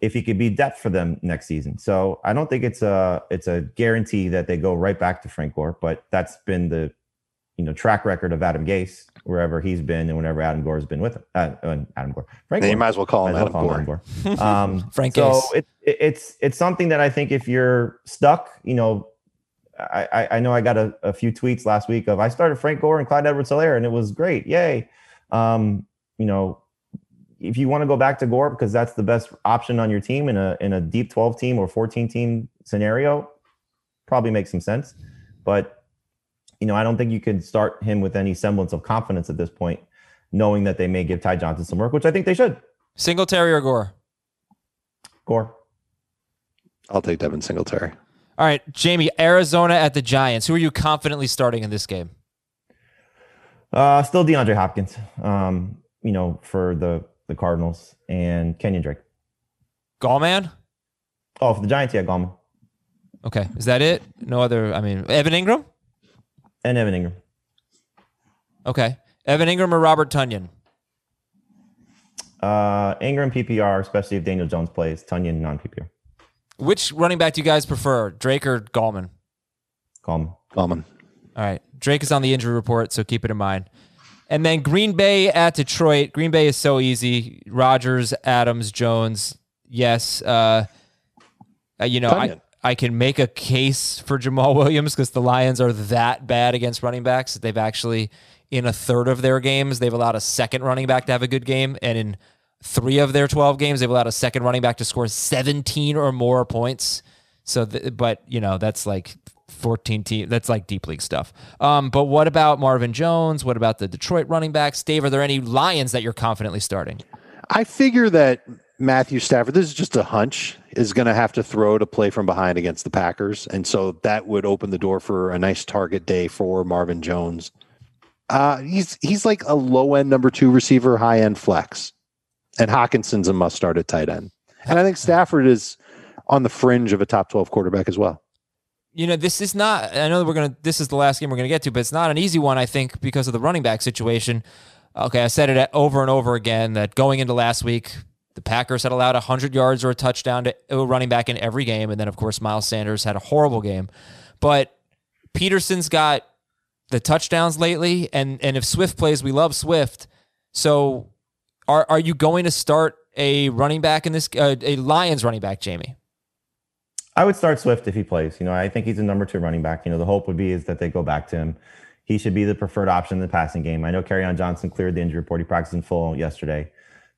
S5: if he could be depth for them next season? So I don't think it's a it's a guarantee that they go right back to Frank Gore, but that's been the you know track record of Adam Gase wherever he's been and whenever Adam Gore's been with him. Uh, uh, Adam Gore, Frank
S6: Then you
S5: Gore.
S6: might as well call him
S5: Might
S6: Adam
S5: well call him
S6: Gore.
S5: Adam Gore. Um,
S4: Frank
S5: so
S4: Gase.
S5: it, it, it's it's something that I think if you're stuck, you know, I I, I know I got a, a few tweets last week of I started Frank Gore and Clyde Edwards-Helaire and it was great, yay. Um, you know, if you want to go back to Gore because that's the best option on your team in a in a deep 12 team or 14 team scenario, probably makes some sense. But you know, I don't think you could start him with any semblance of confidence at this point, knowing that they may give Ty Johnson some work, which I think they should.
S4: Singletary or Gore?
S5: Gore.
S6: I'll take Devin Singletary.
S4: All right, Jamie, Arizona at the Giants. Who are you confidently starting in this game?
S5: Uh, still DeAndre Hopkins. Um, you know, for the the Cardinals and Kenyon Drake.
S4: Gallman?
S5: Oh, for the Giants, yeah, Gallman
S4: Okay. Is that it? No other. I mean, Evan Engram?
S5: And Evan Engram.
S4: Okay. Evan Engram or Robert Tonyan?
S5: Uh, Engram PPR, especially if Daniel Jones plays. Tonyan non PPR.
S4: Which running back do you guys prefer, Drake or Gallman?
S5: Gallman.
S6: Gallman.
S4: All right. Drake is on the injury report, so keep it in mind. And then Green Bay at Detroit. Green Bay is so easy. Rodgers, Adams, Jones. Yes. Uh, uh, you know,
S6: Tonyan.
S4: I can make a case for Jamal Williams because the Lions are that bad against running backs. They've actually, in a third of their games, they've allowed a second running back to have a good game. And in three of their 12 games, they've allowed a second running back to score 17 or more points. So, th- but you know, that's like 14 team. That's like deep league stuff. Um, but what about Marvin Jones? What about the Detroit running backs? Dave, are there any Lions that you're confidently starting?
S6: I figure that Matthew Stafford, this is just a hunch, is going to have to throw to play from behind against the Packers. And so that would open the door for a nice target day for Marvin Jones. Uh, he's he's like a low end number two receiver, high end flex. And Hockenson's a must start at tight end. And I think Stafford is on the fringe of a top 12 quarterback as well.
S4: You know, this is not. I know we're gonna. This is the last game we're gonna get to, but it's not an easy one. I think because of the running back situation. Okay, I said it over and over again that going into last week, the Packers had allowed 100 yards or a touchdown to a running back in every game, and then of course Miles Sanders had a horrible game. But Peterson's got the touchdowns lately, and and if Swift plays, we love Swift. So, are are you going to start a running back in this uh, a Lions running back, Jamie?
S5: I would start Swift if he plays. You know, I think he's a number two running back. You know, the hope would be is that they go back to him. He should be the preferred option in the passing game. I know on Johnson cleared the injury report. He practiced in full yesterday.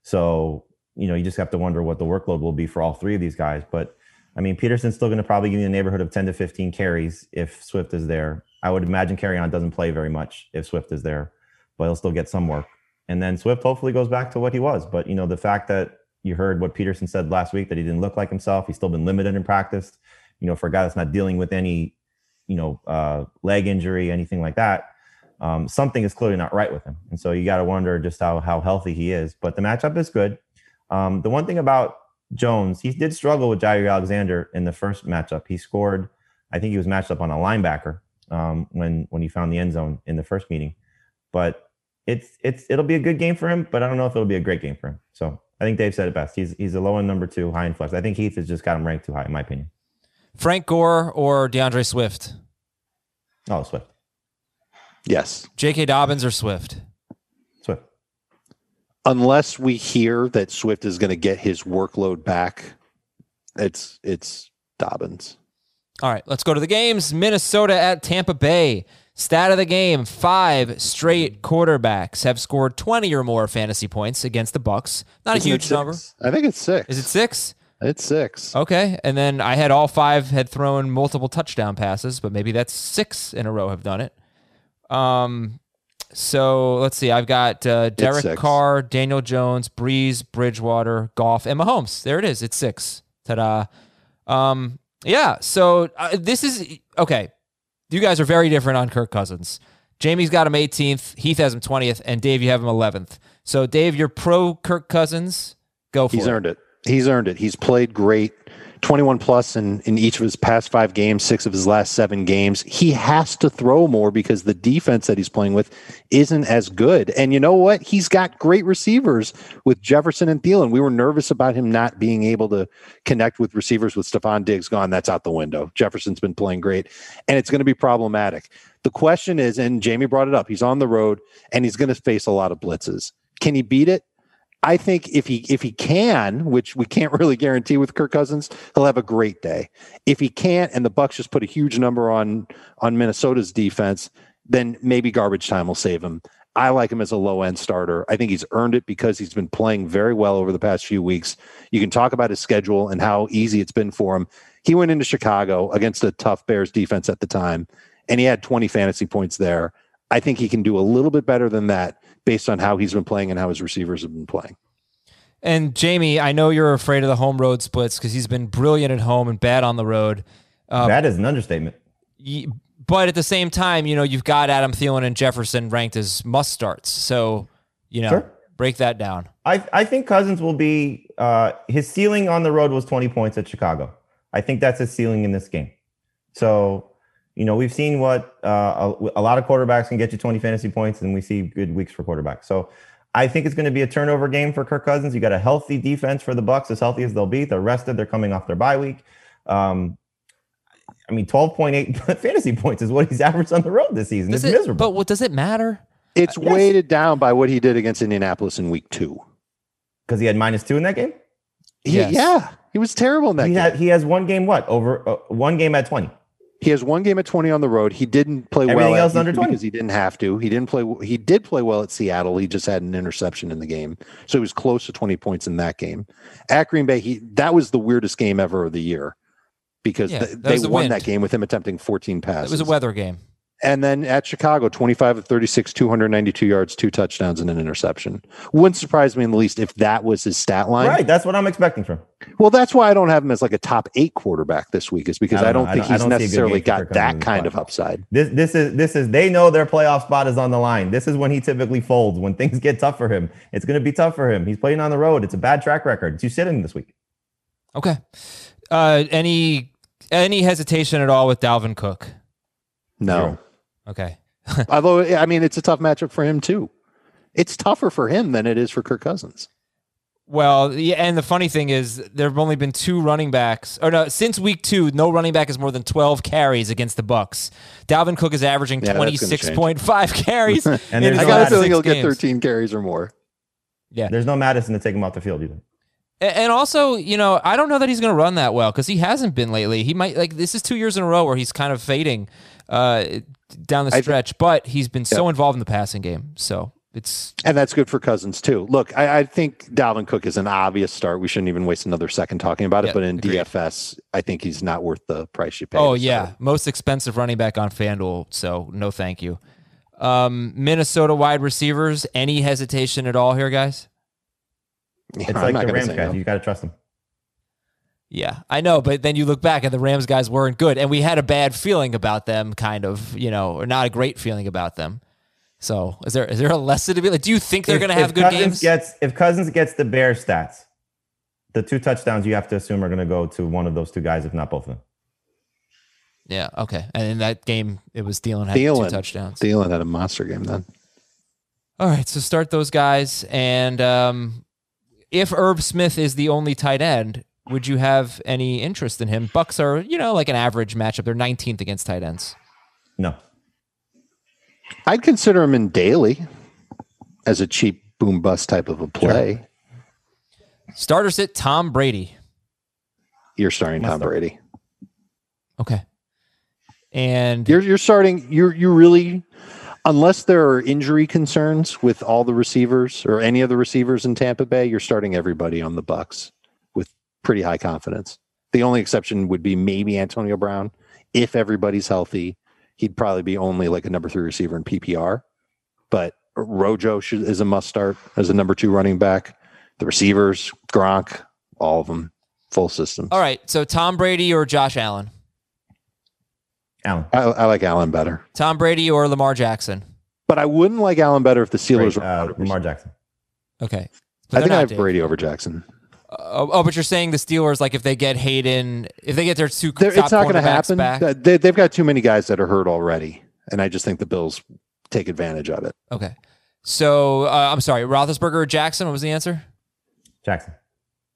S5: So, you know, you just have to wonder what the workload will be for all three of these guys. But I mean, Peterson's still going to probably give you a neighborhood of 10 to 15 carries if Swift is there. I would imagine Kerryon doesn't play very much if Swift is there, but he'll still get some work. And then Swift hopefully goes back to what he was. But, you know, the fact that you heard what Peterson said last week that he didn't look like himself, he's still been limited in practice you know, for a guy that's not dealing with any, you know, uh, leg injury, anything like that, um, something is clearly not right with him. And so you got to wonder just how how healthy he is. But the matchup is good. Um, the one thing about Jones, he did struggle with Jaire Alexander in the first matchup. He scored, I think he was matched up on a linebacker um, when when he found the end zone in the first meeting. But it's it's it'll be a good game for him, but I don't know if it'll be a great game for him. So I think Dave said it best. He's he's a low end number two, high in flex. I think Heath has just got him ranked too high, in my opinion.
S4: Frank Gore or D'Andre Swift?
S5: Oh, Swift.
S6: Yes.
S4: J.K. Dobbins or Swift?
S5: Swift.
S6: Unless we hear that Swift is going to get his workload back, it's it's Dobbins.
S4: All right, let's go to the games. Minnesota at Tampa Bay. Stat of the game: Five straight quarterbacks have scored twenty or more fantasy points against the Bucs. Not
S6: Isn't
S4: a huge number.
S6: I think it's six.
S4: Is it six?
S6: It's six.
S4: Okay. And then I had all five had thrown multiple touchdown passes, but maybe that's six in a row have done it. Um, so let's see. I've got uh, Derek Carr, Daniel Jones, Brees, Bridgewater, Goff, and Mahomes. There it is. It's six. Ta-da. Um, yeah. So uh, this is okay. You guys are very different on Kirk Cousins. Jamie's got him 18th. Heath has him 20th, and Dave, you have him 11th. So Dave, you're pro Kirk Cousins. Go for
S6: He's
S4: it.
S6: He's earned it. He's earned it. He's played great. 21 plus in, in each of his past five games, six of his last seven games. He has to throw more because the defense that he's playing with isn't as good. And you know what? He's got great receivers with Jefferson and Thielen. We were nervous about him not being able to connect with receivers with Stefon Diggs gone. That's out the window. Jefferson's been playing great, and it's going to be problematic. The question is, and Jamie brought it up, he's on the road and he's going to face a lot of blitzes. Can he beat it? I think if he if he can, which we can't really guarantee with Kirk Cousins, he'll have a great day. If he can't, and the Bucs just put a huge number on on Minnesota's defense, then maybe garbage time will save him. I like him as a low end starter. I think he's earned it because he's been playing very well over the past few weeks. You can talk about his schedule and how easy it's been for him. He went into Chicago against a tough Bears defense at the time, and he had 20 fantasy points there. I think he can do a little bit better than that based on how he's been playing and how his receivers have been playing.
S4: And Jamie, I know you're afraid of the home road splits because he's been brilliant at home and bad on the road.
S5: Uh, that is an understatement.
S4: But at the same time, you know, you've got Adam Thielen and Jefferson ranked as must starts. So, you know, sure. break that down.
S5: I, I think Cousins will be, uh, his ceiling on the road was 20 points at Chicago. I think that's his ceiling in this game. So, you know, we've seen what uh, a, a, lot of quarterbacks can get you 20 fantasy points, and we see good weeks for quarterbacks. So I think it's going to be a turnover game for Kirk Cousins. You got a healthy defense for the Bucs, as healthy as they'll be. They're rested. They're coming off their bye week. Um, I mean, 12.8 fantasy points is what he's averaged on the road this season. Does it's it, miserable.
S4: But what does it matter?
S6: It's uh, yes. weighted down by what he did against Indianapolis in week two.
S5: Because he had minus two in that game?
S6: He, yes. Yeah. He was terrible in that
S5: he
S6: game.
S5: Had, he has one game, what? Over uh, one game at 20.
S6: He has one game at 20 on the road. He didn't play
S5: Everything
S6: well
S5: else under 20
S6: because he didn't have to. He didn't play he did play well at Seattle. He just had an interception in the game. So he was close to 20 points in that game. At Green Bay, he that was the weirdest game ever of the year because yeah, th- they the won wind. that game with him attempting 14 passes.
S4: It was a weather game.
S6: And then at Chicago, 25 of 36, 292 yards, two touchdowns, and an interception. Wouldn't surprise me in the least if that was his stat line.
S5: Right. That's what I'm expecting from.
S6: Well, that's why I don't have him as like a top eight quarterback this week, is because I don't, I don't think I don't, he's necessarily got that kind of upside.
S5: This this is this is they know their playoff spot is on the line. This is when he typically folds. When things get tough for him, it's going to be tough for him. He's playing on the road. It's a bad track record. You sit in this week.
S4: Okay. Uh, any any hesitation at all with Dalvin Cook?
S6: No. Zero.
S4: Okay.
S6: Although I mean, it's a tough matchup for him too. It's tougher for him than it is for Kirk Cousins.
S4: Well, yeah, and the funny thing is, there have only been two running backs, or no, since week two, no running back has more than twelve carries against the Bucs. Dalvin Cook is averaging
S6: Yeah, that's
S4: twenty
S6: gonna
S4: six point five carries.
S5: And
S4: in
S5: there's
S4: his
S6: I
S5: no
S6: got a feeling he'll get 13 carries or more.
S4: Yeah,
S5: There's no Mattison to take him off the field either.
S4: And also, you know, I don't know that he's going to run that well because he hasn't been lately. He might like this is two years in a row where he's kind of fading uh, down the
S6: I-
S4: stretch, but he's been so involved in the passing game. So it's
S6: And that's good for Cousins too. Look, I, I think Dalvin Cook is an obvious start. We shouldn't even waste another second talking about it.
S4: Yeah,
S6: but in
S4: agreed.
S6: DFS, I think he's not worth the price you pay.
S4: oh yeah,
S6: start.
S4: most expensive running back on FanDuel. So no, thank you. Um, Minnesota wide receivers. Any hesitation at all here, guys?
S5: It's
S6: I'm
S5: like the Rams
S6: say
S5: guys.
S6: no.
S5: You got to trust them.
S4: Yeah, I know, but then you look back and the Rams guys weren't good, and we had a bad feeling about them, kind of, you know, or not a great feeling about them. So, is there is there a lesson to be like? Do you think they're going to have good
S5: Cousins
S4: games?
S5: Gets if Cousins gets the Bear stats, the two touchdowns you have to assume are going to go to one of those two guys, if not both of them.
S4: yeah, okay. And in that game, it was Thielen had two
S6: Thielen.
S4: touchdowns.
S6: Thielen had a monster game then.
S4: All right, so start those guys, and um, if Herb Smith is the only tight end, would you have any interest in him? Bucs are, you know, like an average matchup. They're 19th against tight ends.
S5: No,
S6: I'd consider him in daily as a cheap boom bust type of a play.
S4: Starter sit Tom Brady.
S6: You're starting Tom
S5: start.
S6: Brady.
S4: Okay. And
S6: You're you're starting. You're you really, unless there are injury concerns with all the receivers or any of the receivers in Tampa Bay, you're starting everybody on the Bucs with pretty high confidence. The only exception would be maybe Antonio Brown. If everybody's healthy, he'd probably be only like a number three receiver in PPR. But Rojo should, is a must start as a number two running back. The receivers, Gronk, all of them, full system.
S4: all right, so Tom Brady or Josh Allen?
S5: Allen.
S6: I, I like Allen better.
S4: Tom Brady or Lamar Jackson?
S6: But I wouldn't like Allen better if the Steelers
S5: Great,
S6: were.
S5: uh, Lamar Jackson.
S4: Okay.
S6: I think I have
S4: Dave.
S6: Brady over Jackson.
S4: Oh, oh, but you're saying the Steelers, like if they get Haden, if they get their two
S6: They're-
S4: top
S6: it's not going to happen.
S4: back.
S6: Uh, They, they've got too many guys that are hurt already, and I just think the Bills take advantage of it.
S4: Okay. So uh, I'm sorry, Roethlisberger or Jackson? What was the answer?
S5: Jackson.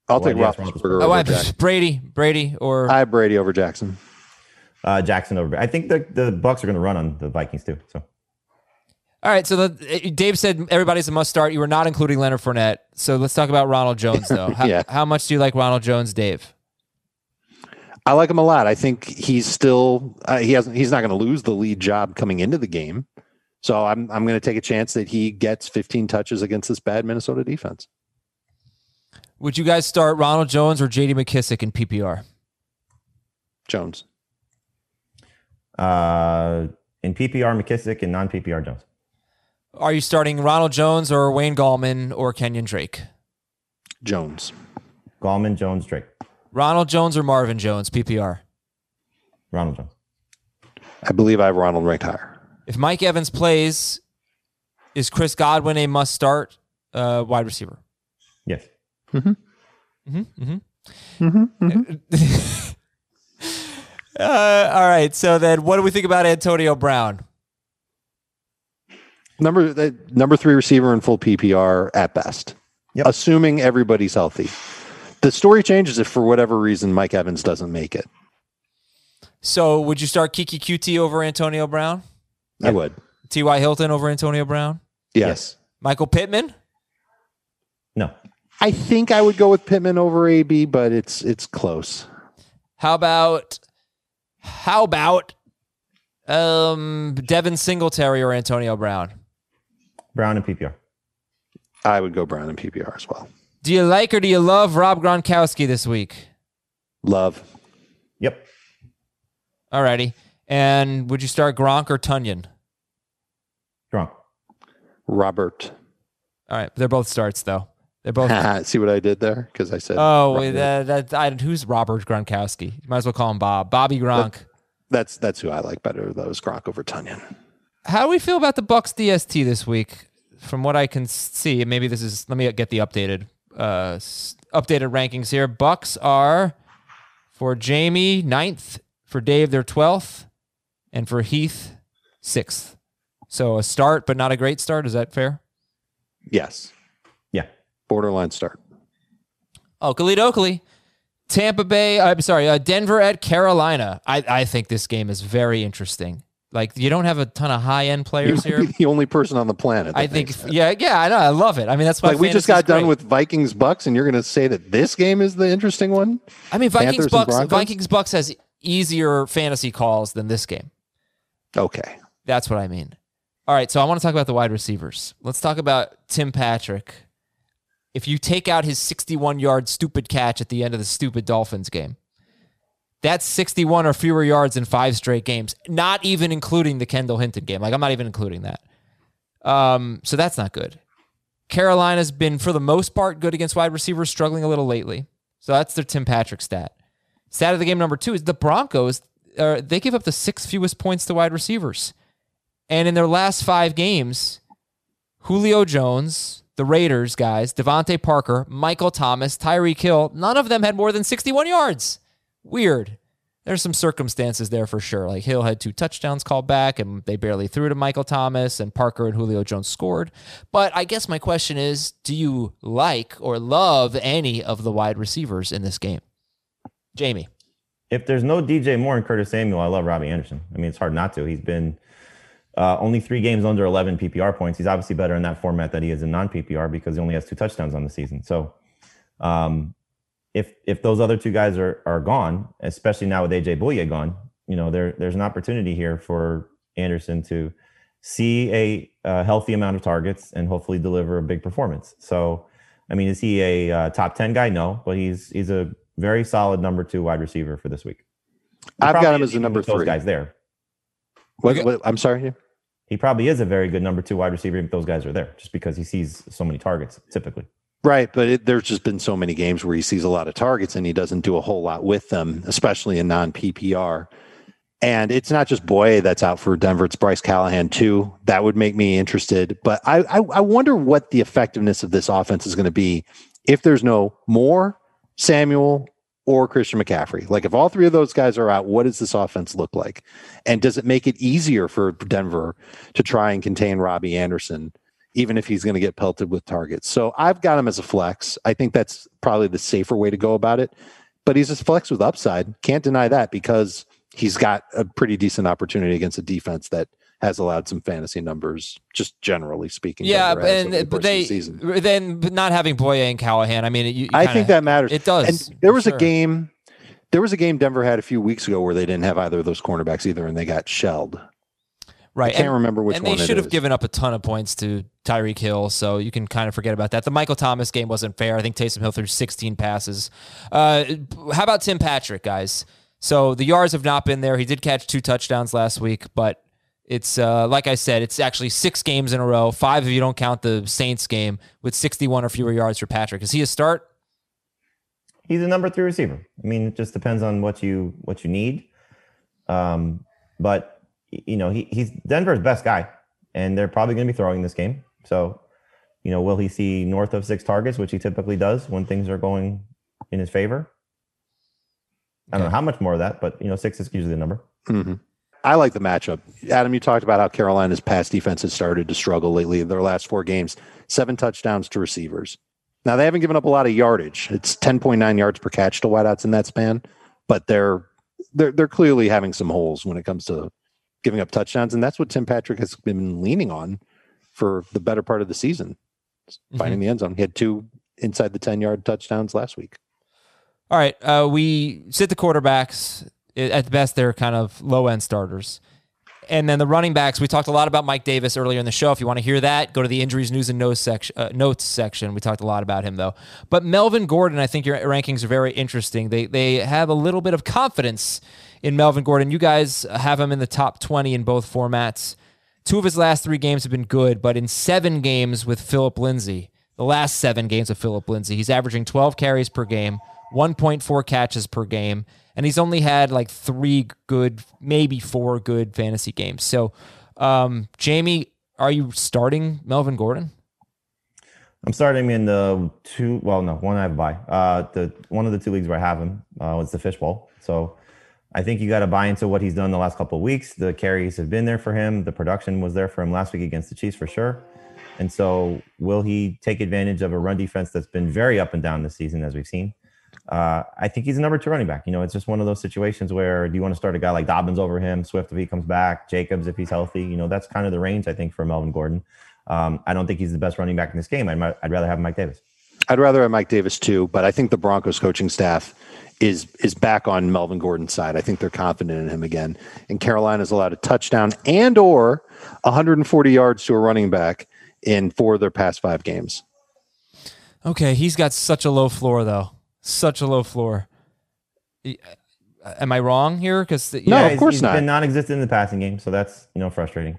S6: I'll
S5: Well,
S6: take
S5: yes,
S6: Roethlisberger
S5: Roethlisberger.
S4: Oh,
S6: over
S4: I,
S6: Jackson.
S4: Brady, Brady, or
S6: I have Brady over Jackson.
S5: Uh, Jackson over. I think the the Bucs are going to run on the Vikings too. So
S4: all right. So the, uh, Dave said everybody's a must start. You were not including Leonard Fournette. So let's talk about Ronald Jones, though. How,
S6: Yeah.
S4: how much do you like Ronald Jones, Dave?
S6: I like him a lot. I think he's still uh, he hasn't he's not going to lose the lead job coming into the game. So I'm I'm going to take a chance that he gets 15 touches against this bad Minnesota defense.
S4: Would you guys start Ronald Jones or J.D. McKissic in PPR?
S6: Jones.
S5: uh, in PPR McKissic and non PPR Jones.
S4: Are you starting Ronald Jones or Wayne Gallman or Kenyon Drake?
S6: Jones.
S5: Gallman, Jones, Drake,
S4: Ronald Jones or Marvin Jones, PPR?
S5: Ronald Jones.
S6: I believe I have Ronald ranked higher.
S4: If Mike Evans plays, is Chris Godwin a must start uh, wide receiver?
S5: Yes. Mm-hmm. Mm-hmm, mm-hmm.
S4: Uh, all right. So then, what do we think about Antonio Brown?
S6: Number the number three receiver in full PPR at best,
S5: Yep.
S6: assuming everybody's healthy. The story changes if for whatever reason Mike Evans doesn't make it.
S4: So, would you start Keke Coutee over Antonio Brown?
S6: I would.
S4: T.Y. Hilton over Antonio Brown?
S6: Yes.
S4: Michael Pittman?
S5: No.
S6: I think I would go with Pittman over AB, but it's it's close.
S4: How about how about um Devin Singletary or Antonio Brown?
S5: Brown and PPR.
S6: I would go Brown in PPR as well.
S4: Do you like or do you love Rob Gronkowski this week?
S6: Love.
S5: Yep.
S4: Alrighty. And would you start Gronk or Tonyan?
S5: Drunk.
S6: Robert.
S4: All right, they're both starts though. They're both.
S6: See what I did there? Because I said
S4: oh,
S6: Robert.
S4: that, that, I, who's Robert Gronkowski? You might as well call him Bob. Bobby Gronk.
S6: that's that's who I like better. That was Gronk over Tonyan.
S4: How do we feel about the Bucs DST this week? From what I can see, maybe this is. Let me get the updated, uh, updated rankings here. Bucs are for Jamie ninth, for Dave they're twelfth, and for Heath sixth. So a start, but not a great start. Is that fair?
S6: Yes.
S5: Yeah.
S6: Borderline start.
S4: Oh, Khalid Oakley. Tampa Bay, I'm sorry, uh, Denver at Carolina. I, I think this game is very interesting. Like, you don't have a ton of high end players here.
S6: be the only person on the planet.
S4: I think, yeah, yeah, I know. I love it. I mean, that's why
S6: like we just got done
S4: great.
S6: with Vikings Bucs, and you're going to say that this game is the interesting one.
S4: I mean, Vikings
S6: Panthers Bucs.
S4: Vikings Bucs has easier fantasy calls than this game.
S6: Okay,
S4: That's what I mean. All right, so I want to talk about the wide receivers. Let's talk about Tim Patrick. If you take out his 61 yard stupid catch at the end of the stupid Dolphins game, that's 61 or fewer yards in five straight games, not even including the Kendall Hinton game. Like, I'm not even including that. Um, so that's not good. Carolina's been, for the most part, good against wide receivers, struggling a little lately. So that's their Tim Patrick stat. Stat of the game number two is the Broncos. Uh, they give up the sixth fewest points to wide receivers. And in their last five games, Julio Jones, the Raiders guys, DeVante Parker, Michael Thomas, Tyreek Hill, none of them had more than 61 yards. Weird. There's some circumstances there for sure. Like Hill had two touchdowns called back and they barely threw to Michael Thomas, and Parker and Julio Jones scored. But I guess my question is do you like or love any of the wide receivers in this game? Jamie.
S5: If there's no DJ Moore and Curtis Samuel, I love Robbie Anderson. I mean, it's hard not to. He's been uh, only three games under 11 PPR points. He's obviously better in that format that he is in non PPR because he only has two touchdowns on the season. So, um, if if those other two guys are are gone, especially now with AJ Bouye gone, you know there there's an opportunity here for Anderson to see a, a healthy amount of targets and hopefully deliver a big performance. So, I mean, is he a uh, top 10 guy? No, but he's he's a very solid number two wide receiver for this week. He
S6: I've got him as a number
S5: with those
S6: three.
S5: guys there.
S6: What, what, I'm sorry.
S5: He probably is a very good number two wide receiver if those guys are there, just because he sees so many targets typically.
S6: Right, but it, there's just been so many games where he sees a lot of targets and he doesn't do a whole lot with them, especially in non PPR. And it's not just Bouye that's out for Denver; it's Bryce Callahan too. That would make me interested. But I, I, I wonder what the effectiveness of this offense is going to be if there's no more Samuel, or Christian McCaffrey. Like if all three of those guys are out, what does this offense look like? And does it make it easier for Denver to try and contain Robbie Anderson? Even if he's going to get pelted with targets. So I've got him as a flex. I think that's probably the safer way to go about it. But he's a flex with upside. Can't deny that because he's got a pretty decent opportunity against a defense that has allowed some fantasy numbers, just generally speaking.
S4: Yeah,
S6: over the
S4: and but
S6: the
S4: they
S6: season.
S4: then not having Bouye and Callahan. I mean, you, you
S6: I
S4: kinda-
S6: think that matters.
S4: It does.
S6: And there was
S4: Sure.
S6: a game. There was a game Denver had a few weeks ago where they didn't have either of those cornerbacks either, and they got shelled.
S4: Right?
S6: I can't
S4: and,
S6: remember which
S4: and
S6: one
S4: they
S6: it
S4: should have
S6: is.
S4: given up a ton of points to Tyreek Hill, so you can kind of forget about that. The Michael Thomas game wasn't fair. I think Taysom Hill threw 16 passes. Uh, how about Tim Patrick, guys? So the yards have not been there. He did catch two touchdowns last week, but it's uh, like I said, it's actually six games in a row. Five if you don't count the Saints game with 61 or fewer yards for Patrick. Is he a start?
S5: He's a number three receiver. I mean, it just depends on what you what you need. Um, but you know, he, he's Denver's best guy, and they're probably going to be throwing this game. So, you know, will he see north of six targets, which he typically does when things are going in his favor? I don't know how much more of that, but you know, six is usually the number.
S6: Mhm. I like the matchup. Adam, you talked about how Carolina's pass defense has started to struggle lately. In their last four games, seven touchdowns to receivers. Now they haven't given up a lot of yardage. It's 10.9 yards per catch to wideouts in that span, but they're they're they're clearly having some holes when it comes to giving up touchdowns, and that's what Tim Patrick has been leaning on for the better part of the season, finding the end zone. He had two inside the 10 yard touchdowns last week.
S4: All right, uh, we sit the quarterbacks. At best, they're kind of low end starters. And then the running backs, we talked a lot about Mike Davis earlier in the show. If you want to hear that, go to the injuries, news, and notes section. Uh, notes section. We talked a lot about him though. But Melvin Gordon, I think your rankings are very interesting. They they have a little bit of confidence in Melvin Gordon. You guys have him in the top twenty in both formats. Two of his last three games have been good, but in seven games with Phillip Lindsay, the last seven games with Phillip Lindsay, he's averaging 12 carries per game, 1.4 catches per game, and he's only had like three good, maybe four good fantasy games. So, um, Jamie, are you starting Melvin Gordon?
S5: I'm starting in the two. Well, no, one I have a buy. Uh, the one of the two leagues where I have him uh, was the fishbowl. So I think you got to buy into what he's done the last couple of weeks. The carries have been there for him. The production was there for him last week against the Chiefs for sure. And so, will he take advantage of a run defense that's been very up and down this season, as we've seen? Uh, I think he's a number two running back. You know, it's just one of those situations where do you want to start a guy like Dobbins over him, Swift if he comes back, Jacobs if he's healthy? You know, that's kind of the range I think for Melvin Gordon. Um, I don't think he's the best running back in this game. I'd, I'd rather have Mike Davis.
S6: I'd rather have Mike Davis too, but I think the Broncos coaching staff is is back on Melvin Gordon's side. I think they're confident in him again. And Carolina's allowed a touchdown and or 140 yards to a running back in four of their past five games.
S4: Okay, he's got such a low floor though. Such a low floor. Am I wrong here? Because
S6: No,
S5: Yeah,
S6: of course
S5: he's
S6: not.
S5: been non-existent in the passing game, so that's you know frustrating.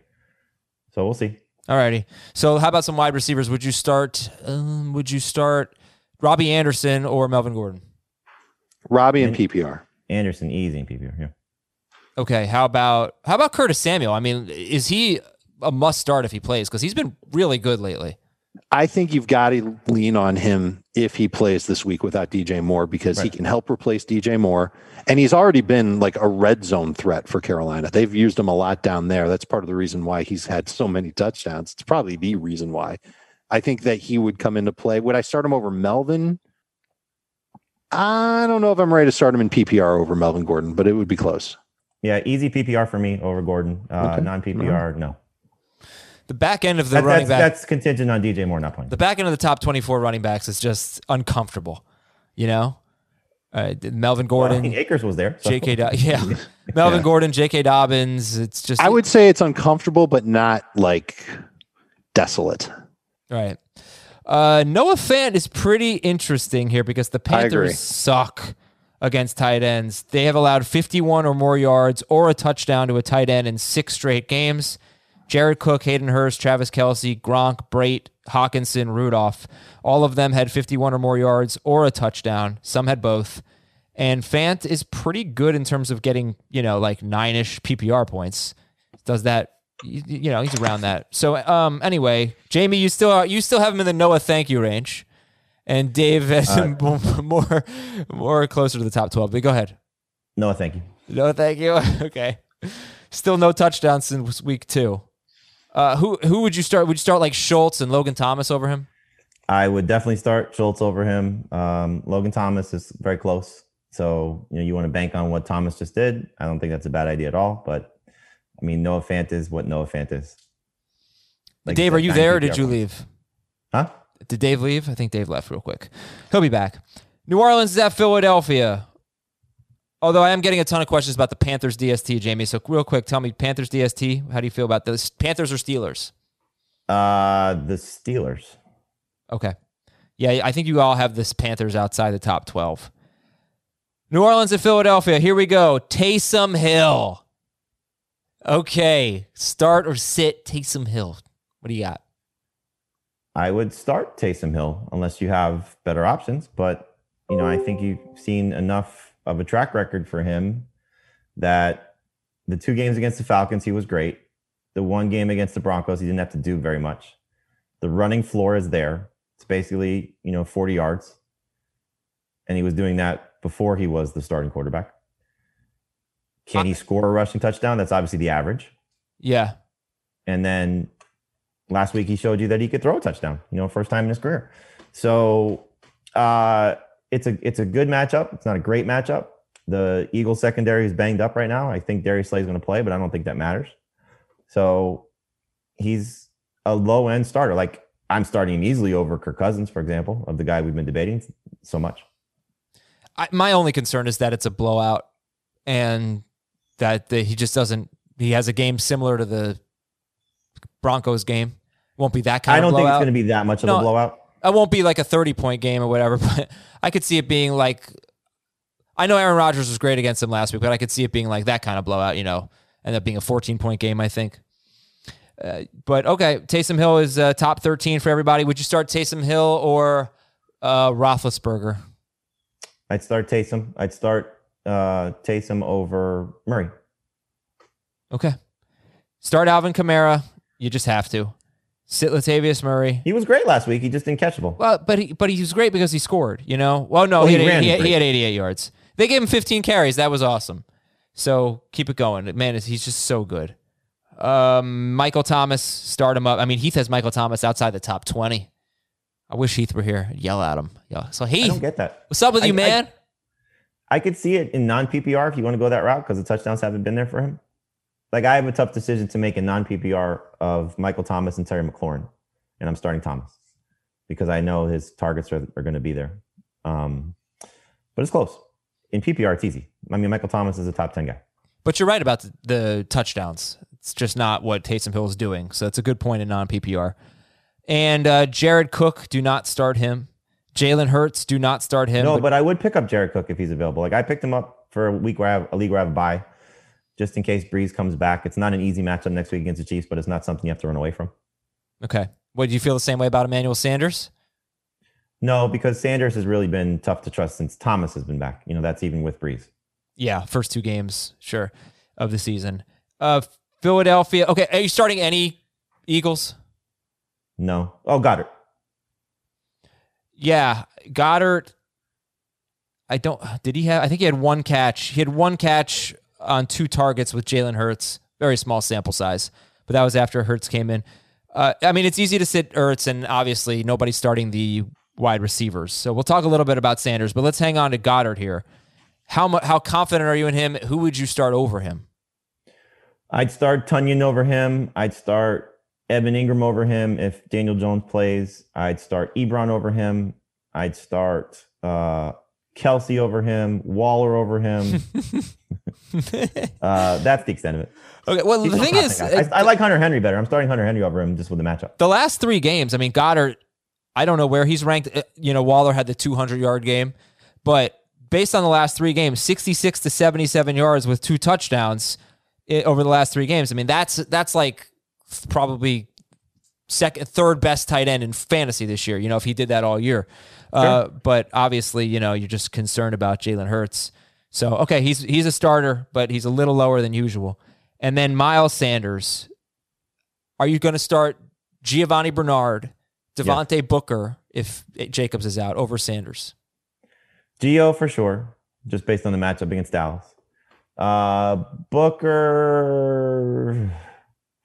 S5: So we'll see.
S4: Alrighty. So how about some wide receivers? Would you start? Um, would you start Robbie Anderson or Melvin Gordon?
S6: Robbie and PPR.
S5: Anderson easy in PPR. Yeah.
S4: Okay. How about how about Curtis Samuel? I mean, is he a must start if he plays? Because he's been really good lately.
S6: I think you've got to lean on him if he plays this week without DJ Moore because he can help replace DJ Moore. And he's already been like a red zone threat for Carolina. They've used him a lot down there. That's part of the reason why he's had so many touchdowns. It's probably the reason why. I think that he would come into play. Would I start him over Melvin? I don't know if I'm ready to start him in PPR over Melvin Gordon, but it would be close.
S5: Yeah, easy PPR for me over Gordon. Uh,
S6: Okay.
S5: Non PPR, no.
S4: The back end of the
S5: That-
S4: running
S5: that's,
S4: back.
S5: that's contingent on DJ Moore not playing.
S4: the back end of the top 24 running backs is just uncomfortable. You know, uh, Melvin
S5: Well, I
S4: Gordon,
S5: mean, Akers was there. so-
S4: J.K. Do- yeah, Melvin
S5: Yeah.
S4: Gordon, J.K. Dobbins. It's just
S6: I would say it's uncomfortable, but not like desolate.
S4: right. Uh, Noah Fant is pretty interesting here because the Panthers suck against tight ends. They have allowed 51 or more yards or a touchdown to a tight end in six straight games. Jared Cook, Hayden Hurst, Travis Kelce, Gronk, Brate, Hockenson, Rudolph. All of them had 51 or more yards or a touchdown. Some had both. And Fant is pretty good in terms of getting, you know, like nine ish PPR points. Does that, you, you know, he's around that. So, um, anyway, Jamie, you still are, you still have him in the Noah thank you range, and Dave has him more more closer to the top twelve. But go ahead.
S5: No, thank you.
S4: No, thank you. okay. Still no touchdowns since week two. Uh, who who would you start? Would you start like Schultz and Logan Thomas over him?
S5: I would definitely start Schultz over him. Um, Logan Thomas is very close. So, you know, you want to bank on what Thomas just did. I don't think that's a bad idea at all. But I mean, Noah Fant is what Noah Fant is. Like
S4: Dave, are you there or did you leave?
S5: Huh?
S4: Did Dave leave? I think Dave left real quick. He'll be back. New Orleans is at Philadelphia. Although I am getting a ton of questions about the Panthers DST, Jamie. So real quick, tell me Panthers DST. How do you feel about this? Panthers or Steelers?
S5: Uh, the Steelers.
S4: Okay. Yeah, I think you all have this Panthers outside the top 12. New Orleans and Philadelphia. Here we go. Taysom Hill. Okay. Start or sit Taysom Hill. What do you got?
S5: I would start Taysom Hill unless you have better options. But, you know, I think you've seen enough of a track record for him that the two games against the Falcons, he was great. The one game against the Broncos, he didn't have to do very much. The running floor is there. It's basically, you know, 40 yards. And he was doing that before he was the starting quarterback. Can he score a rushing touchdown? That's obviously the average.
S4: Yeah.
S5: And then last week he showed you that he could throw a touchdown, you know, first time in his career. So uh, it's a it's a good matchup. It's not a great matchup. The Eagles secondary is banged up right now. I think Darius Slay is going to play, but I don't think that matters. So he's a low end starter. Like I'm starting him easily over Kirk Cousins, for example, of the guy we've been debating so much.
S4: I, my only concern is that it's a blowout and that the, he just doesn't, he has a game similar to the Broncos game. Won't be that kind
S5: I don't think it's going to be that much of
S4: No,
S5: a blowout.
S4: It won't be like a 30 point game or whatever, but I could see it being like I know Aaron Rodgers was great against him last week, but I could see it being like that kind of blowout, you know, end up being a 14 point game, I think. Uh, but okay, Taysom Hill is uh, top 13 for everybody. Would you start Taysom Hill or uh, Roethlisberger?
S5: I'd start Taysom. I'd start uh, Taysom over Murray.
S4: Okay. Start Alvin Kamara. You just have to. Sit Latavius Murray.
S5: He was great last week. He just didn't catch the ball.
S4: Well, but he but he was great because he scored. You know. Well, no,
S5: Well,
S4: he,
S5: he
S4: had, he, had, he had 88 yards. They gave him 15 carries. That was awesome. So keep it going, man. He's just so good. Um, Michael Thomas, start him up. I mean, Heath has Michael Thomas outside the top 20. I wish Heath were here. Yell at him. Yeah. So
S5: I
S4: Heath,
S5: don't get that.
S4: what's up with
S5: I-
S4: you, man?
S5: I could see it in non PPR if you want to go that route because the touchdowns haven't been there for him. Like I have a tough decision to make in non PPR of Michael Thomas and Terry McLaurin, and I'm starting Thomas because I know his targets are, are going to be there. Um, but it's close. In PPR, it's easy. I mean, Michael Thomas is a top 10 guy.
S4: But you're right about the, the touchdowns. It's just not what Taysom Hill is doing. So it's a good point in non PPR. And uh, Jared Cook, do not start him. Jalen Hurts, do not start him.
S5: No,
S4: but-
S5: but I would pick up Jared Cook if he's available. Like I picked him up for a week where I have a league where I have a bye, just in case Brees comes back. It's not an easy matchup next week against the Chiefs, but it's not something you have to run away from.
S4: okay. What do you feel the same way about Emmanuel Sanders?
S5: No, because Sanders has really been tough to trust since Thomas has been back. You know, that's even with Brees.
S4: Yeah, first two games, sure, of the season. Uh, Philadelphia. Okay, are you starting any Eagles?
S5: No. Oh, Goedert.
S4: Yeah, Goedert. I don't. Did he have? I think he had one catch. He had one catch on two targets with Jalen Hurts. Very small sample size, but that was after Hurts came in. Uh, I mean, it's easy to sit Hurts, and obviously nobody's starting the wide receivers. So we'll talk a little bit about Sanders, but let's hang on to Goedert here. How mu- how confident are you in him? Who would you start over him?
S5: I'd start Tonyan over him. I'd start Evan Ingram over him if Daniel Jones plays. I'd start Ebron over him. I'd start uh, Kelce over him. Waller over him. uh, that's the extent of it.
S4: Okay, well
S5: He's
S4: the thing is.
S5: I, I like Hunter Henry better. I'm starting Hunter Henry over him just with the matchup.
S4: the last three games, I mean, Goedert, I don't know where he's ranked. Uh, You know, Waller had the 200 yard game, but based on the last three games, 66 to 77 yards with two touchdowns over the last three games. I mean, that's that's like probably second, third best tight end in fantasy this year. You know, if he did that all year. Uh, but obviously, you know, you're just concerned about Jalen Hurts. So okay, he's he's a starter, but he's a little lower than usual. And then Miles Sanders, are you going to start Giovani Bernard, Devontae Booker if Jacobs is out over Sanders?
S5: Geo for sure, just based on the matchup against Dallas. Uh, Booker,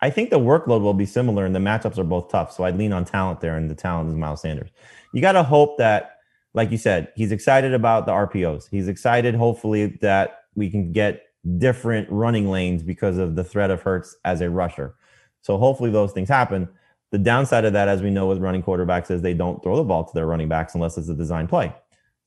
S5: I think the workload will be similar, and the matchups are both tough. So I'd lean on talent there, and the talent is Miles Sanders. You got to hope that, like you said, he's excited about the RPOs. He's excited, hopefully, that we can get different running lanes because of the threat of Hurts as a rusher. So hopefully those things happen. The downside of that, as we know with running quarterbacks, is they don't throw the ball to their running backs unless it's a design play.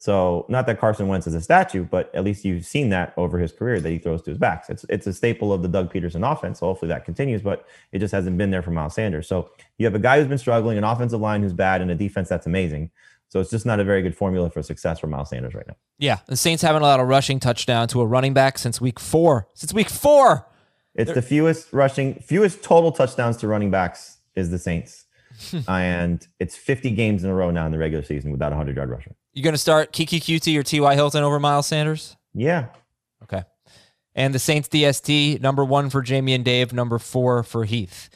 S5: So not that Carson Wentz is a statue, but at least you've seen that over his career that he throws to his backs. It's it's a staple of the Doug Pederson offense. So hopefully that continues, but it just hasn't been there for Miles Sanders. So you have a guy who's been struggling, an offensive line who's bad, and a defense that's amazing. So it's just not a very good formula for success for Miles Sanders right now.
S4: Yeah, the Saints haven't allowed a rushing touchdown to a running back since week four. Since week four.
S5: It's the fewest rushing, fewest total touchdowns to running backs is the Saints. and it's 50 games in a row now in the regular season without a 100 yard rusher.
S4: You going to start Keke Coutee or T.Y. Hilton over Miles Sanders?
S5: Yeah.
S4: Okay. And the Saints DST, number one for Jamie and Dave, number four for Heath.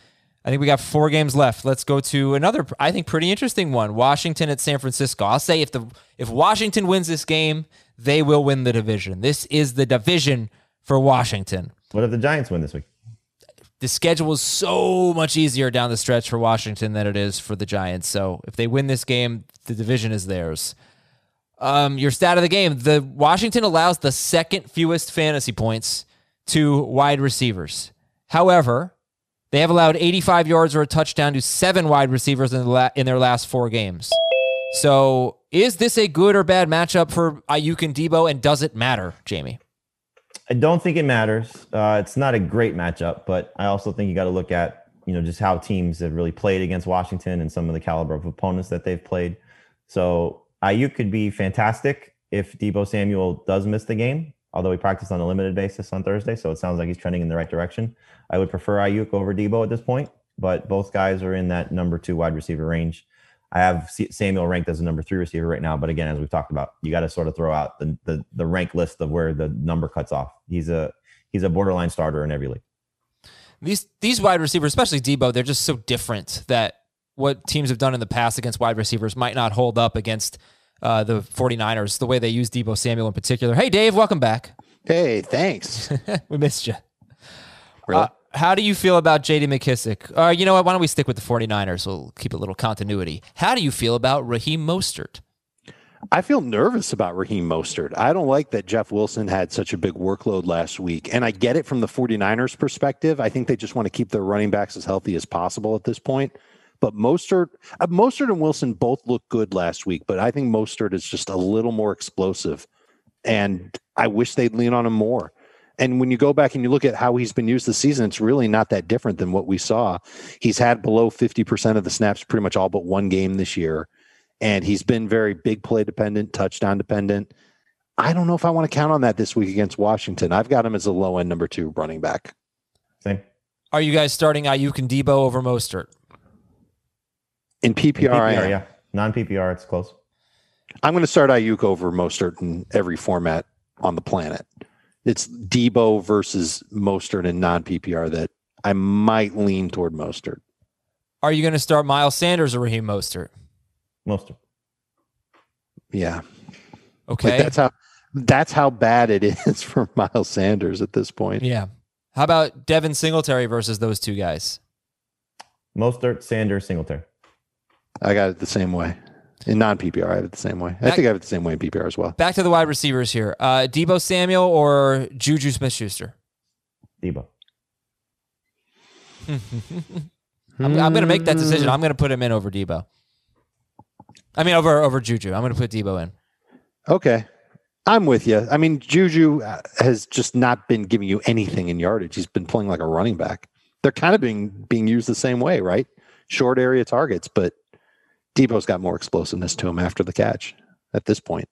S4: I think we got four games left. Let's go to another, I think, pretty interesting one. Washington at San Francisco. I'll say if the if Washington wins this game, they will win the division. This is the division for Washington.
S5: What if the Giants win this week?
S4: The schedule is so much easier down the stretch for Washington than it is for the Giants. So if they win this game, the division is theirs. Um, your stat of the game: the Washington allows the second fewest fantasy points to wide receivers. However, they have allowed 85 yards or a touchdown to seven wide receivers in, the la- in their last four games. So, is this a good or bad matchup for Aiyuk and Deebo? And does it matter, Jamie?
S5: I don't think it matters. Uh, it's not a great matchup, but I also think you got to look at you know just how teams have really played against Washington and some of the caliber of opponents that they've played. So Aiyuk could be fantastic if Deebo Samuel does miss the game, although he practiced on a limited basis on Thursday, so it sounds like he's trending in the right direction. I would prefer Aiyuk over Deebo at this point, but both guys are in that number two wide receiver range. I have Samuel ranked as a number three receiver right now, but again, as we've talked about, you got to sort of throw out the, the the rank list of where the number cuts off. He's a he's a borderline starter in every league.
S4: These these wide receivers, especially Deebo, they're just so different that what teams have done in the past against wide receivers might not hold up against uh, the 49ers, the way they use Deebo Samuel in particular. Hey, Dave, welcome back.
S6: Hey, thanks.
S4: we missed you.
S6: Really?
S4: Uh, How do you feel about JD McKissic? Uh, you know what? Why don't we stick with the 49ers? We'll keep a little continuity. How do you feel about Raheem Mostert?
S6: I feel nervous about Raheem Mostert. I don't like that Jeff Wilson had such a big workload last week. And I get it from the 49ers perspective. I think they just want to keep their running backs as healthy as possible at this point. But Mostert, uh, Mostert and Wilson both looked good last week, but I think Mostert is just a little more explosive. And I wish they'd lean on him more. And when you go back and you look at how he's been used this season, it's really not that different than what we saw. He's had below 50% of the snaps pretty much all but one game this year and he's been very big play dependent, touchdown dependent. I don't know if I want to count on that this week against Washington. I've got him as a low end number two running back.
S5: Same.
S4: Are you guys starting Aiyuk and Deebo over Mostert?
S6: In PPR,
S5: PPR,
S6: I am.
S5: yeah. Non PPR, it's close.
S6: I'm going to start Aiyuk over Mostert in every format on the planet. It's Deebo versus Mostert in non PPR that I might lean toward Mostert.
S4: Are you going to start Miles Sanders or Raheem Mostert?
S5: Most of
S6: Yeah,
S4: Okay.
S6: like that's how that's how bad it is for Miles Sanders at this point.
S4: yeah. How about Devin Singletary versus those two guys?
S5: Mostert, Sanders, Singletary.
S6: I got it the same way in non PPR. I have it the same way. I
S4: Back-
S6: think I have it the same way in PPR as well.
S4: Back to the wide receivers here. Uh, Deebo Samuel or Juju Smith Schuster?
S5: Deebo.
S4: I'm, I'm going to make that decision. I'm going to put him in over Deebo. I mean, over over Juju. I'm going to put Deebo in.
S6: Okay. I'm with you. I mean, Juju uh, has just not been giving you anything in yardage. He's been playing like a running back. They're kind of being being used the same way, right? Short area targets, but Deebo's got more explosiveness to him after the catch at this point.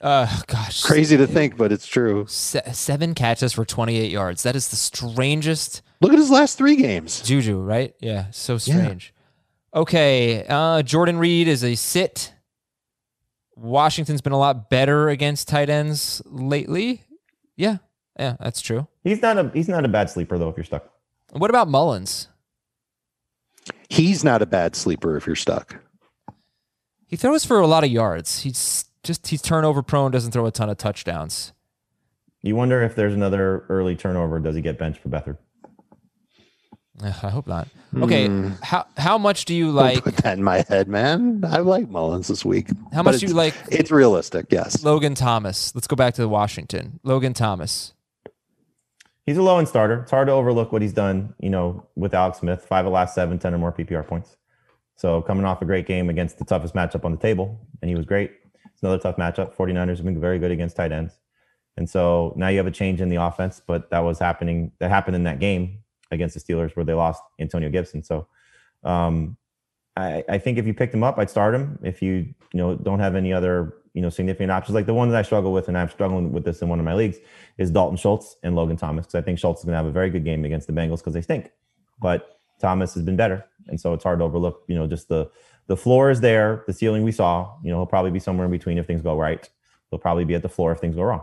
S4: Uh, gosh,
S6: Crazy to think, but it's true.
S4: Se- seven catches for 28 yards. That is the strangest
S6: Look at his last three games.
S4: Juju, right? Yeah, so strange. Okay, uh, Jordan Reed is a sit. Washington's been a lot better against tight ends lately. Yeah, yeah, that's true.
S5: He's not a he's not a bad sleeper though if you're stuck.
S4: What about Mullens?
S6: He's not a bad sleeper if you're stuck.
S4: He throws for a lot of yards. He's just he's turnover prone. Doesn't throw a ton of touchdowns.
S5: You wonder if there's another early turnover. Does he get benched for Beathard?
S4: Ugh, I hope not. Okay, hmm. how how much do you
S6: Don't
S4: like?
S6: put that in my head, man. I like Mullens this week.
S4: How much do you like
S6: It's realistic, yes.
S4: Logan Thomas? Let's go back to the Washington. Logan Thomas.
S5: He's a low end starter. It's hard to overlook what he's done, you know, with Alex Smith. Five of last seven, 10 or more PPR points. So coming off a great game against the toughest matchup on the table, and he was great. It's another tough matchup. 49ers have been very good against tight ends. And so now you have a change in the offense, but that was happening. That happened in that game against the Steelers where they lost Antonio Gibson. So um, I, I think if you picked him up, I'd start him. If you you know don't have any other you know significant options, like the one that I struggle with, and I'm struggling with this in one of my leagues, is Dalton Schultz and Logan Thomas because I think Schultz is going to have a very good game against the Bengals because they stink, but Thomas has been better, and so it's hard to overlook. You know, just the the floor is there, the ceiling we saw. You know, he'll probably be somewhere in between if things go right. He'll probably be at the floor if things go wrong.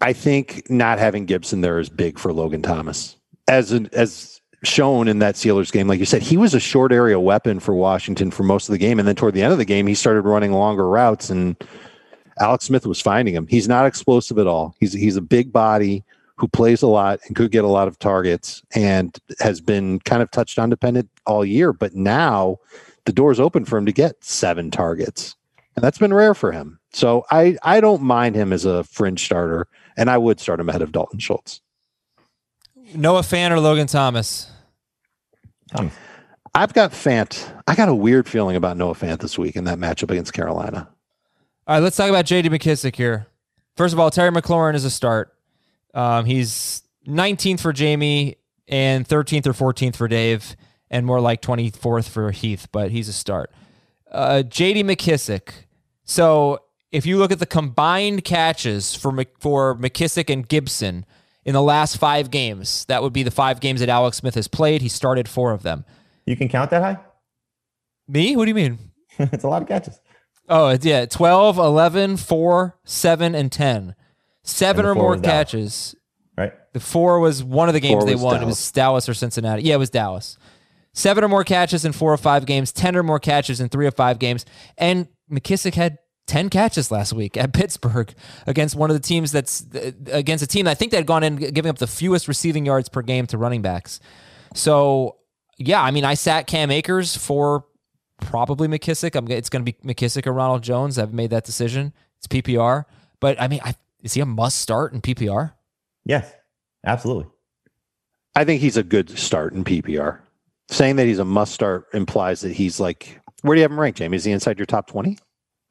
S6: I think not having Gibson there is big for Logan Thomas. As an, as shown in that Steelers game, like you said, he was a short area weapon for Washington for most of the game, and then toward the end of the game, he started running longer routes, and Alex Smith was finding him. He's not explosive at all. He's he's a big body who plays a lot and could get a lot of targets, and has been kind of touchdown dependent all year. But now the door's open for him to get seven targets, and that's been rare for him. So I I don't mind him as a fringe starter, and I would start him ahead of Dalton Schultz.
S4: Noah Fant or Logan Thomas?
S5: Thomas.
S6: I've got Fant. I got a weird feeling about Noah Fant this week in that matchup against Carolina.
S4: All right, let's talk about J.D. McKissic here. First of all, Terry McLaurin is a start. Um, he's 19th for Jamie and 13th or 14th for Dave, and more like 24th for Heath, but he's a start. Uh, J.D. McKissic. So if you look at the combined catches for Mc- for McKissic and Gibson in the last five games, that would be the five games that Alex Smith has played. He started four of them.
S5: You can count that high?
S4: Me? What do you mean?
S5: it's a lot of catches.
S4: Oh, it's- yeah. 12, 11, 4, 7, and 10. Seven
S5: And
S4: or more
S5: was Dallas.
S4: catches.
S5: Right.
S4: The four was one of the games
S6: Four
S4: they won. It was Dallas or Cincinnati. Yeah, it was Dallas. Seven or more catches in four or five games, 10 or more catches in three or five games. And McKissic had 10 catches last week at Pittsburgh against one of the teams that's uh, against a team that I think that had gone in giving up the fewest receiving yards per game to running backs. So, yeah, I mean, I sat Cam Akers for probably McKissic. I'm, it's going to be McKissic or Ronald Jones. I've made that decision. It's PPR. But I mean, I, is he a must start in PPR?
S5: Yes, absolutely.
S6: I think he's a good start in PPR. Saying that he's a must start implies that he's like, where do you have him ranked, Jamie? Is he inside your top 20?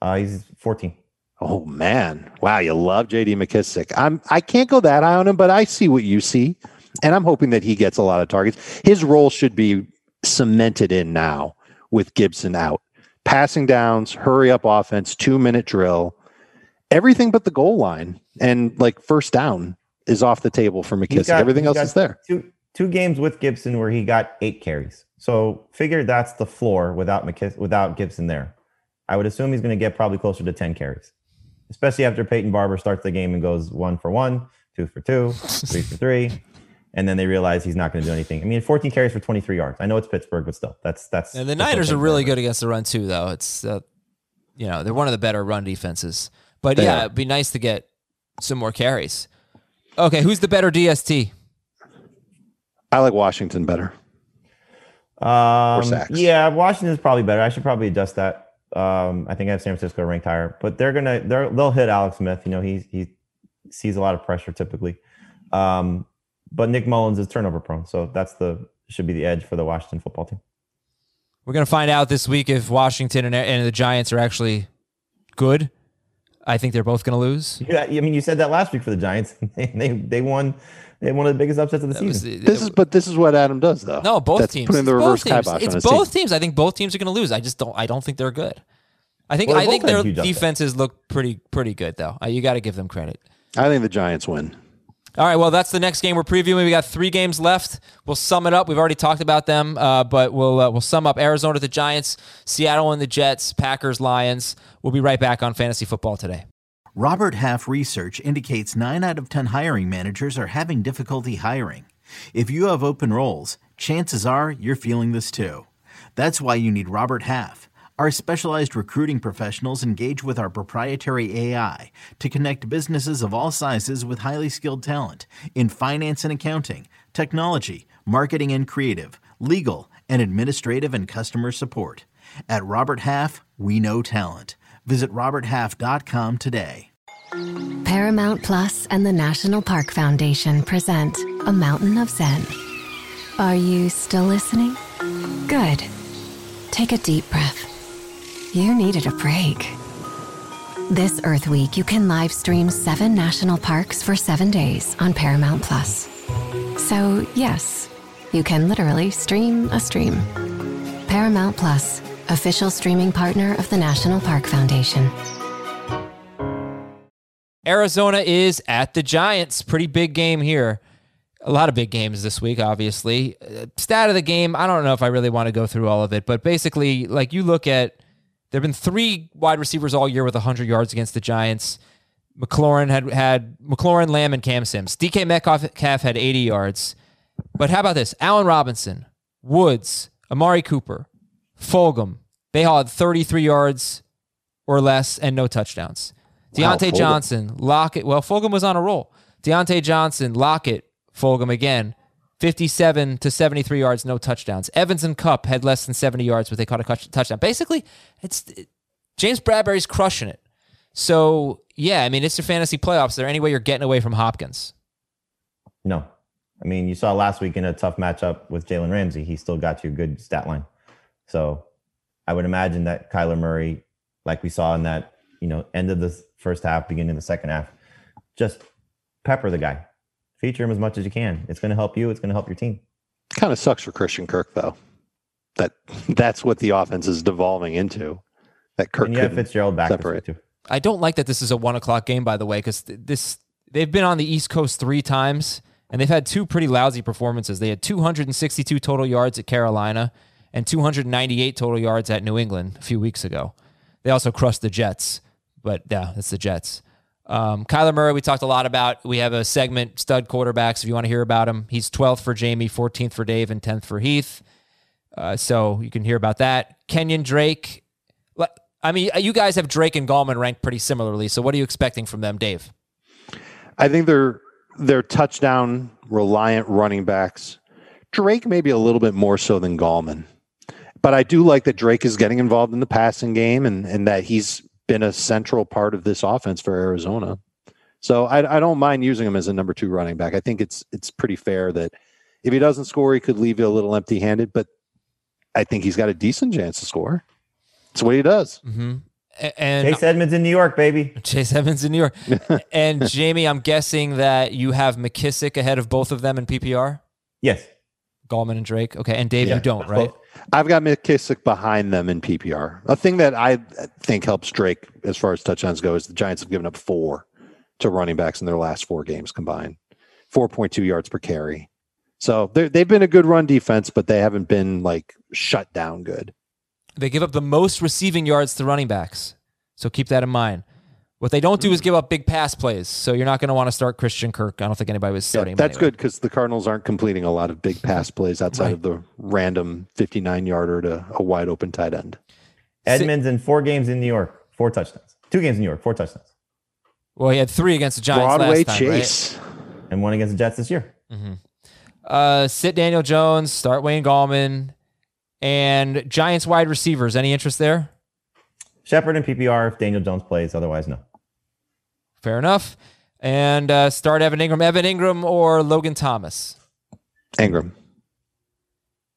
S5: Uh, he's 14.
S6: Oh man. Wow, you love JD McKissic. I'm I can't go that high on him, but I see what you see. And I'm hoping that he gets a lot of targets. His role should be cemented in now with Gibson out. Passing downs, hurry up offense, two minute drill, everything but the goal line and like first down is off the table for McKissic.
S5: got-
S6: everything else is there.
S5: Two two games with Gibson where he got eight carries. So figure that's the floor without McKiss without Gibson there. I would assume he's going to get probably closer to 10 carries, especially after Peyton Barber starts the game and goes one for one, two for two, three for three. And then they realize he's not going to do anything. I mean, 14 carries for 23 yards. I know it's Pittsburgh, but still, that's that's.
S4: And the
S5: that's
S4: Niners are really good against the run too, though. It's uh, you know they're one of the better run defenses. But
S6: They
S4: yeah,
S6: are.
S4: it'd be nice to get some more carries. Okay, who's the better DST?
S6: I like Washington better.
S5: Um,
S6: sacks.
S5: yeah, Washington's probably better. I should probably adjust that. Um, I think I have San Francisco ranked higher, but they're gonna they're, they'll hit Alex Smith. You know, he he sees a lot of pressure typically. Um, but Nick Mullens is turnover prone, so that's the should be the edge for the Washington football team.
S4: We're gonna find out this week if Washington and, and the Giants are actually good. I think they're both gonna lose.
S5: Yeah, I mean, you said that last week for the Giants. they they, they won. They had one of the biggest upsets of the
S4: That was-
S5: season.
S6: This is but this is what Adam does though.
S4: no both
S6: That's
S4: teams.
S6: Putting the
S4: It's
S6: reverse
S4: both teams.
S6: kibosh
S4: It's both
S6: team.
S4: teams. I think both teams are gonna lose. I just don't. I don't think they're good. I think
S5: Well,
S4: I think their
S5: huge upsets.
S4: defenses look pretty pretty good though. Uh, you got to give them credit.
S6: I think the Giants win.
S4: All right, well, that's the next game we're previewing. We got three games left. We'll sum it up. We've already talked about them, uh, but we'll uh, we'll sum up Arizona the Giants, Seattle and the Jets, Packers, Lions. We'll be right back on Fantasy Football today.
S7: Robert Half research indicates 9 out of 10 hiring managers are having difficulty hiring. If you have open roles, chances are you're feeling this too. That's why you need Robert Half. Our specialized recruiting professionals engage with our proprietary AI to connect businesses of all sizes with highly skilled talent in finance and accounting, technology, marketing and creative, legal, and administrative and customer support. At Robert Half, we know talent. Visit RobertHalf.com today.
S8: Paramount Plus and the National Park Foundation present A Mountain of Zen. Are you still listening? Good. Take a deep breath. You needed a break. This Earth Week, you can live stream seven national parks for seven days on Paramount Plus. So, yes, you can literally stream a stream. Paramount Plus, official streaming partner of the National Park Foundation.
S4: Arizona is at the Giants. Pretty big game here. A lot of big games this week, obviously. Uh, Stat of the game, I don't know if I really want to go through all of it, but basically, like you look at, there have been three wide receivers all year with 100 yards against the Giants. McLaurin had had McLaurin, Lamb, and Cam Sims. DK Metcalf had 80 yards. But how about this? Allen Robinson, Woods, Amari Cooper, Fulgham. They all had 33 yards or less and no touchdowns.
S6: Wow,
S4: Deontay
S6: Fulgham.
S4: Johnson, Lockett. Well, Fulgham was on a roll. Diontae Johnson, Lockett, Fulgham again. 57 to 73 yards, no touchdowns. Evans and Kupp had less than 70 yards, but they caught a touchdown. Basically, it's James Bradberry's crushing it. So, yeah, I mean, it's your fantasy playoffs. Is there any way you're getting away from Hopkins?
S5: No, I mean, you saw last week in a tough matchup with Jalen Ramsey, he still got you a good stat line. So I would imagine that Kyler Murray, like we saw in that, you know, end of the first half, beginning of the second half, just pepper the guy, feature him as much as you can. It's going to help you. It's going to help your team.
S6: Kind of sucks for Christian Kirk though. That that's what the offense is devolving into. That Kirk
S5: and you have
S6: couldn't
S5: Fitzgerald back this
S6: separate.
S5: too.
S4: I don't like that this is a one o'clock game, by the way, because this they've been on the East Coast three times and they've had two pretty lousy performances. They had 262 total yards at Carolina and 298 total yards at New England a few weeks ago. They also crushed the Jets, but yeah, it's the Jets. Um, Kyler Murray, we talked a lot about. We have a segment, stud quarterbacks. If you want to hear about him, he's 12th for Jamie, 14th for Dave, and 10th for Heath. Uh, so you can hear about that. Kenyan Drake. I mean, you guys have Drake and Gallman ranked pretty similarly. So what are you expecting from them, Dave?
S6: I think they're they're touchdown reliant running backs. Drake maybe a little bit more so than Gallman. But I do like that Drake is getting involved in the passing game and, and that he's been a central part of this offense for Arizona. So I, I don't mind using him as a number two running back. I think it's it's pretty fair that if he doesn't score, he could leave you a little empty handed, but I think he's got a decent chance to score. That's what he does.
S4: Mm-hmm. And
S5: Chase Edmonds in New York, baby.
S4: Chase Edmonds in New York. and Jamie, I'm guessing that you have McKissic ahead of both of them in PPR.
S5: Yes.
S4: Gallman and Drake. Okay, and Dave,
S5: Yeah.
S4: you don't, right?
S6: I've got McKissic behind them in PPR. A thing that I think helps Drake as far as touchdowns go is the Giants have given up four to running backs in their last four games combined, 4.2 yards per carry. So they've been a good run defense, but they haven't been like shut down good.
S4: They give up the most receiving yards to running backs. So keep that in mind. What they don't do is give up big pass plays. So you're not going to want to start Christian Kirk. I don't think anybody was
S6: Yeah,
S4: starting him
S6: that's
S4: anyway.
S6: good because the Cardinals aren't completing a lot of big pass plays outside
S4: Right.
S6: of the random 59 yarder to a wide open tight end.
S5: Edmonds in four games in New York, four touchdowns. Two games in New York, four touchdowns.
S4: Well, he had three against the Giants
S6: Broadway
S4: last time, right?
S5: And one against the Jets this year.
S4: Uh, sit Daniel Jones, start Wayne Gallman, and Giants wide receivers. Any interest there?
S5: Shepard and PPR if Daniel Jones plays. Otherwise, no.
S4: Fair enough. And uh, start Evan Engram, Evan Engram or Logan Thomas.
S6: Engram.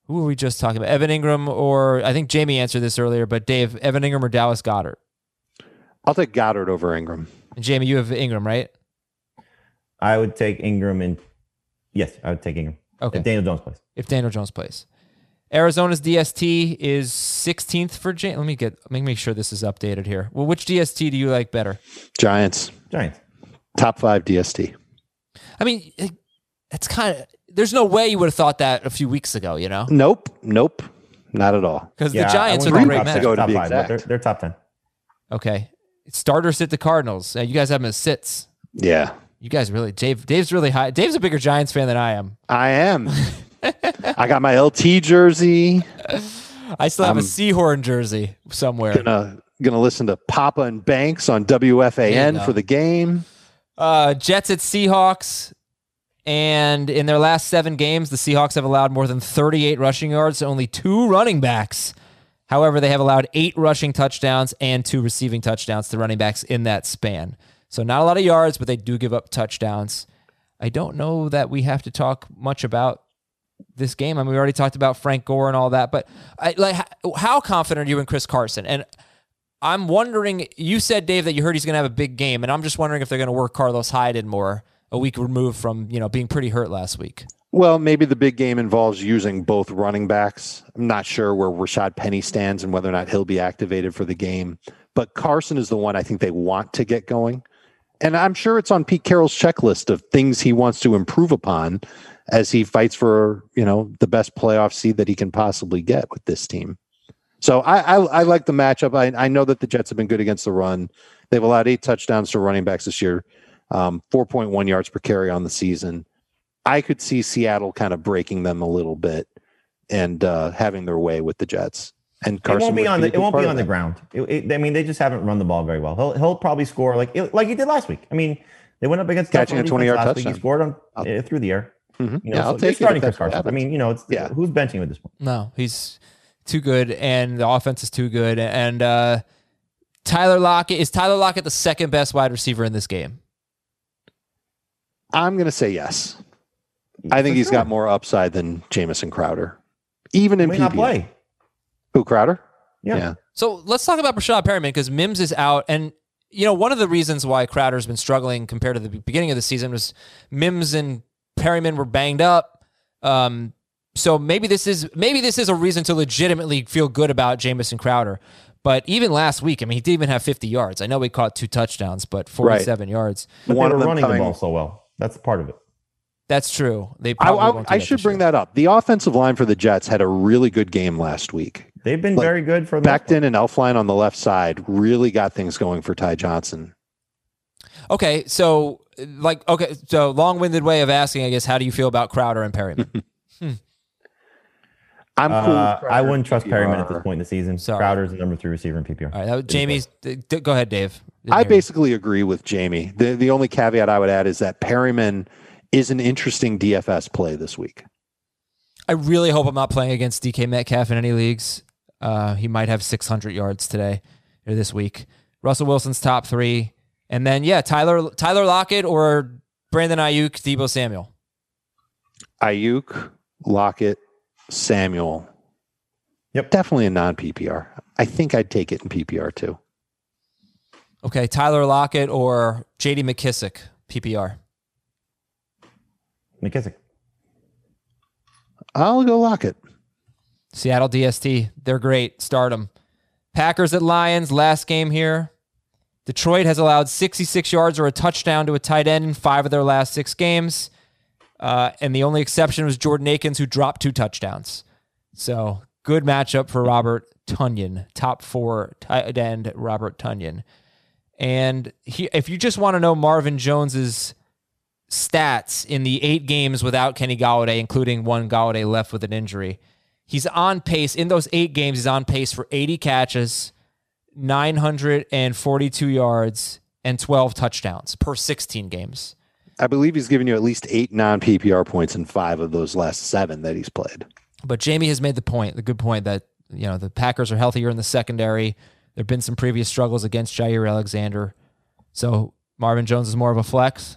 S4: Who were we just talking about? Evan Engram or I think Jamie answered this earlier, but Dave, Evan Engram or Dallas Goedert?
S6: I'll take Goedert over Engram.
S4: And Jamie, you have Engram, right?
S5: I would take Engram and Yes, I would take Engram.
S4: Okay.
S5: If Daniel Jones plays.
S4: If Daniel Jones plays. Arizona's DST is 16th for Jamie. Let me get let me make sure this is updated here. Well, which DST do you like better?
S6: Giants.
S5: Giants.
S6: Top five DST.
S4: I mean, it- it's kind of there's no way you would have thought that a few weeks ago, you know?
S6: Nope. Nope. Not at all.
S4: Because
S5: Yeah,
S4: the Giants are
S5: wouldn't
S4: the great match.
S6: go to
S5: top
S6: be
S5: five,
S6: exact.
S5: they're, they're top 10.
S4: Okay. Starters sit the Cardinals. Uh, you guys have them as sits.
S6: Yeah.
S4: You guys really Dave Dave's really high. Dave's a bigger Giants fan than I am.
S6: I am. I got my LT jersey.
S4: I still have a
S6: I'm-
S4: Sehorn jersey somewhere.
S6: Gonna gonna listen to Papa and Banks on WFAN for the game.
S4: Uh, Jets at Seahawks. And in their last seven games, the Seahawks have allowed more than 38 rushing yards to only two running backs. However, they have allowed eight rushing touchdowns and two receiving touchdowns to running backs in that span. So not a lot of yards, but they do give up touchdowns. I don't know that we have to talk much about this game. I mean, we already talked about Frank Gore and all that, but I, like, how, confident are you in Chris Carson? And I'm wondering. You said Dave that you heard he's going to have a big game, and I'm just wondering if they're going to work Carlos Hyde in more a week removed from you know being pretty hurt last week.
S6: Well, maybe the big game involves using both running backs. I'm not sure where Rashaad Penny stands and whether or not he'll be activated for the game. But Carson is the one I think they want to get going. And I'm sure it's on Pete Carroll's checklist of things he wants to improve upon as he fights for, you know, the best playoff seed that he can possibly get with this team. So I, I, I like the matchup. I, I know that the Jets have been good against the run. They've allowed eight touchdowns to running backs this year, um, 4.1 yards per carry on the season. I could see Seattle kind of breaking them a little bit and uh, having their way with the Jets. And Carson
S5: it won't be on the it won't be on the ground. It, it- I mean, they just haven't run the ball very well. He'll he'll probably score like like he did last week. I mean, they went up against
S6: Catching a 20-yard
S5: last week.
S6: touchdown.
S5: He scored on uh, through the air.
S6: Mhm.
S5: You know,
S6: yeah,
S5: so
S6: I'll take it.
S5: starting Chris Carson. I mean, you know, it's
S6: Yeah.
S5: who's benching him at this point.
S4: No, he's too good, and the offense is too good. And uh, Tyler Lockett is Tyler Lockett the second best wide receiver in this game.
S6: I'm going to say yes. I think
S5: For
S6: he's
S5: sure.
S6: got more upside than Jamison Crowder, even in
S5: may not
S6: PPR.
S5: play.
S6: Who Crowder?
S5: Yeah.
S4: So let's talk about Breshad Perriman because Mims is out, and you know one of the reasons why Crowder's been struggling compared to the beginning of the season was Mims and Perriman were banged up. Um, so maybe this is maybe this is a reason to legitimately feel good about Jamison Crowder. But even last week, I mean, he didn't even have 50 yards. I know he caught two touchdowns, but 47 yards.
S5: But
S6: One
S5: they
S6: of
S5: were
S6: them
S5: running
S6: coming-
S5: the ball so well. That's part of it.
S4: That's true. They
S6: I, I, I should bring
S4: year.
S6: that up. The offensive line for the Jets had a really good game last week.
S5: They've been
S6: Like,
S5: very good for the most part.
S6: Becton and Elflein on the left side really got things going for Ty Johnson.
S4: Okay, so like okay, so long-winded way of asking, I guess. How do you feel about Crowder and Perriman?
S6: I'm cool. with
S5: Uh, I wouldn't trust Perriman at this point in the season.
S4: Sorry.
S5: Crowder's the number three receiver in PPR.
S4: All right, that was Jamie's. d- d- go ahead, Dave. Didn't
S6: I
S4: hear you.
S6: basically agree with Jamie. The the only caveat I would add is that Perriman is an interesting DFS play this week.
S4: I really hope I'm not playing against DK Metcalf in any leagues. Uh, he might have 600 yards today or this week. Russell Wilson's top three, and then yeah, Tyler Tyler Lockett or Brandon Aiyuk, Deebo Samuel.
S6: Aiyuk, Lockett, Samuel.
S5: Yep.
S6: Definitely a non PPR. I think I'd take it in PPR too.
S4: Okay, Tyler Lockett or J.D. McKissic, PPR.
S5: McKissic.
S6: I'll go Lockett.
S4: Seattle DST, they're great. Start 'em. Packers at Lions, last game here. Detroit has allowed 66 yards or a touchdown to a tight end in five of their last six games. Uh, and the only exception was Jordan Akins, who dropped two touchdowns. So good matchup for Robert Tonyan, top four tight end Robert Tonyan. And he, if you just want to know Marvin Jones's stats in the eight games without Kenny Golladay, including one Golladay left with an injury, he's on pace in those eight games. He's on pace for 80 catches, 942 yards, and 12 touchdowns per 16 games.
S6: I believe he's given you at least eight non PPR points in five of those last seven that he's played.
S4: But Jamie has made the point, the good point that you know the Packers are healthier in the secondary. There've been some previous struggles against Jaire Alexander, so Marvin Jones is more of a flex.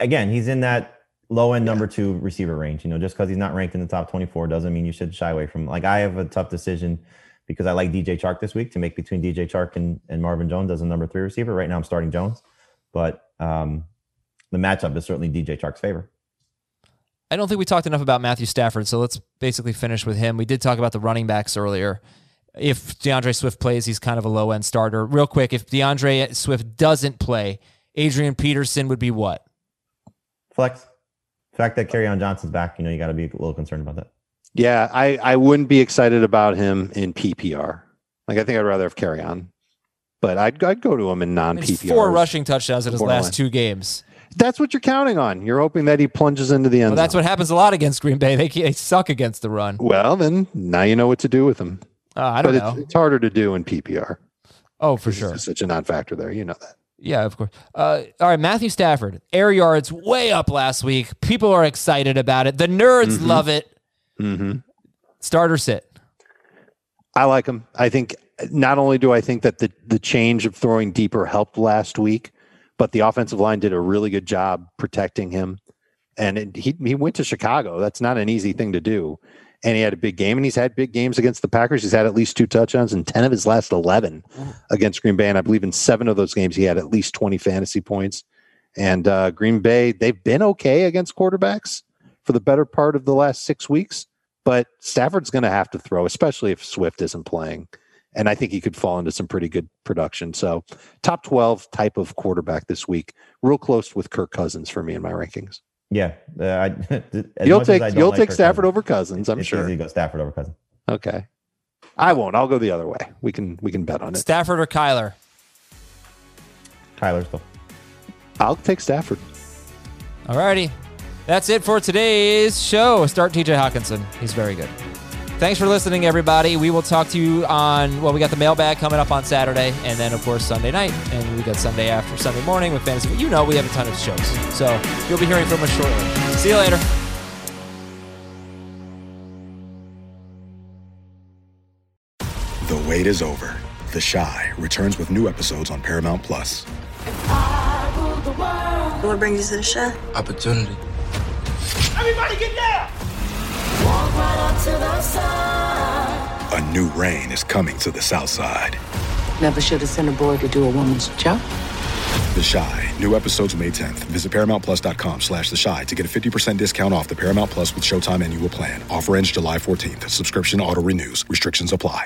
S5: Again, he's in that low end number two receiver range. You know, just because he's not ranked in the top 24 doesn't mean you should shy away from. Like I have a tough decision because I like DJ Chark this week to make between DJ Chark and, and Marvin Jones as a number three receiver. Right now, I'm starting Jones, but um, the matchup is certainly DJ Chark's favor.
S4: I don't think we talked enough about Matthew Stafford, so let's basically finish with him. We did talk about the running backs earlier. If D'Andre Swift plays, he's kind of a low end starter. Real quick, if D'Andre Swift doesn't play, Adrian Peterson would be what?
S5: Flex. The fact that Kerryon Johnson's back, you know, you got to be a little concerned about that.
S6: Yeah, I, I wouldn't be excited about him in PPR. Like I think I'd rather have Kerryon, but I'd I'd go to him in non PPR.
S4: four rushing touchdowns in his last two games.
S6: That's what you're counting on. You're hoping that he plunges into the end.
S4: Well, that's
S6: zone.
S4: what happens a lot against Green Bay. They, they suck against the run.
S6: Well, then now you know what to do with him.
S4: Uh, I don't
S6: but
S4: know.
S6: It's, it's harder to do in PPR.
S4: Oh, for sure.
S6: such a non-factor there. You know that.
S4: Yeah, of course. Uh, all right, Matthew Stafford, air yards way up last week. People are excited about it. The nerds love it.
S6: Mm-hmm.
S4: Starter sit.
S6: I like him. I think not only do I think that the the change of throwing deeper helped last week, but the offensive line did a really good job protecting him. And it, he he went to Chicago. That's not an easy thing to do. And he had a big game, and he's had big games against the Packers. He's had at least two touchdowns in ten of his last eleven against Green Bay, and I believe in seven of those games he had at least twenty fantasy points. And uh, Green Bay, they've been okay against quarterbacks for the better part of the last six weeks, but Stafford's going to have to throw, especially if Swift isn't playing. And I think he could fall into some pretty good production. So, top 12 type of quarterback this week, real close with Kirk Cousins for me in my rankings.
S5: Yeah, uh, I, as
S6: You'll
S5: much as
S6: take
S5: I don't
S6: you'll
S5: like
S6: take
S5: Kirk
S6: Stafford
S5: Cousins,
S6: over Cousins, I'm
S5: it's
S6: sure.
S5: easy to go Stafford over Cousins.
S6: Okay. I won't. I'll go the other way. We can we can bet on it.
S4: Stafford or Kyler?
S5: Kyler still.
S6: I'll take Stafford.
S4: All righty. That's it for today's show. Start TJ Hockenson. He's very good. Thanks for listening, everybody. We will talk to you on, well, we got the mailbag coming up on Saturday, and then, of course, Sunday night, and we got Sunday after Sunday morning with fantasy. You know, we have a ton of shows. So you'll be hearing from us shortly. See you later.
S9: The wait is over. The Chi returns with new episodes on Paramount Plus.
S10: What brings you to the show?
S11: Opportunity.
S2: Everybody get down!
S9: A new reign is coming to the South Side.
S10: Never should have sent a boy to do a woman's job.
S9: The Chi. New episodes May 10th. Visit ParamountPlus.com slash The Chi to get a 50% discount off the Paramount Plus with Showtime annual plan. Offer ends July 14th. Subscription auto renews. Restrictions apply.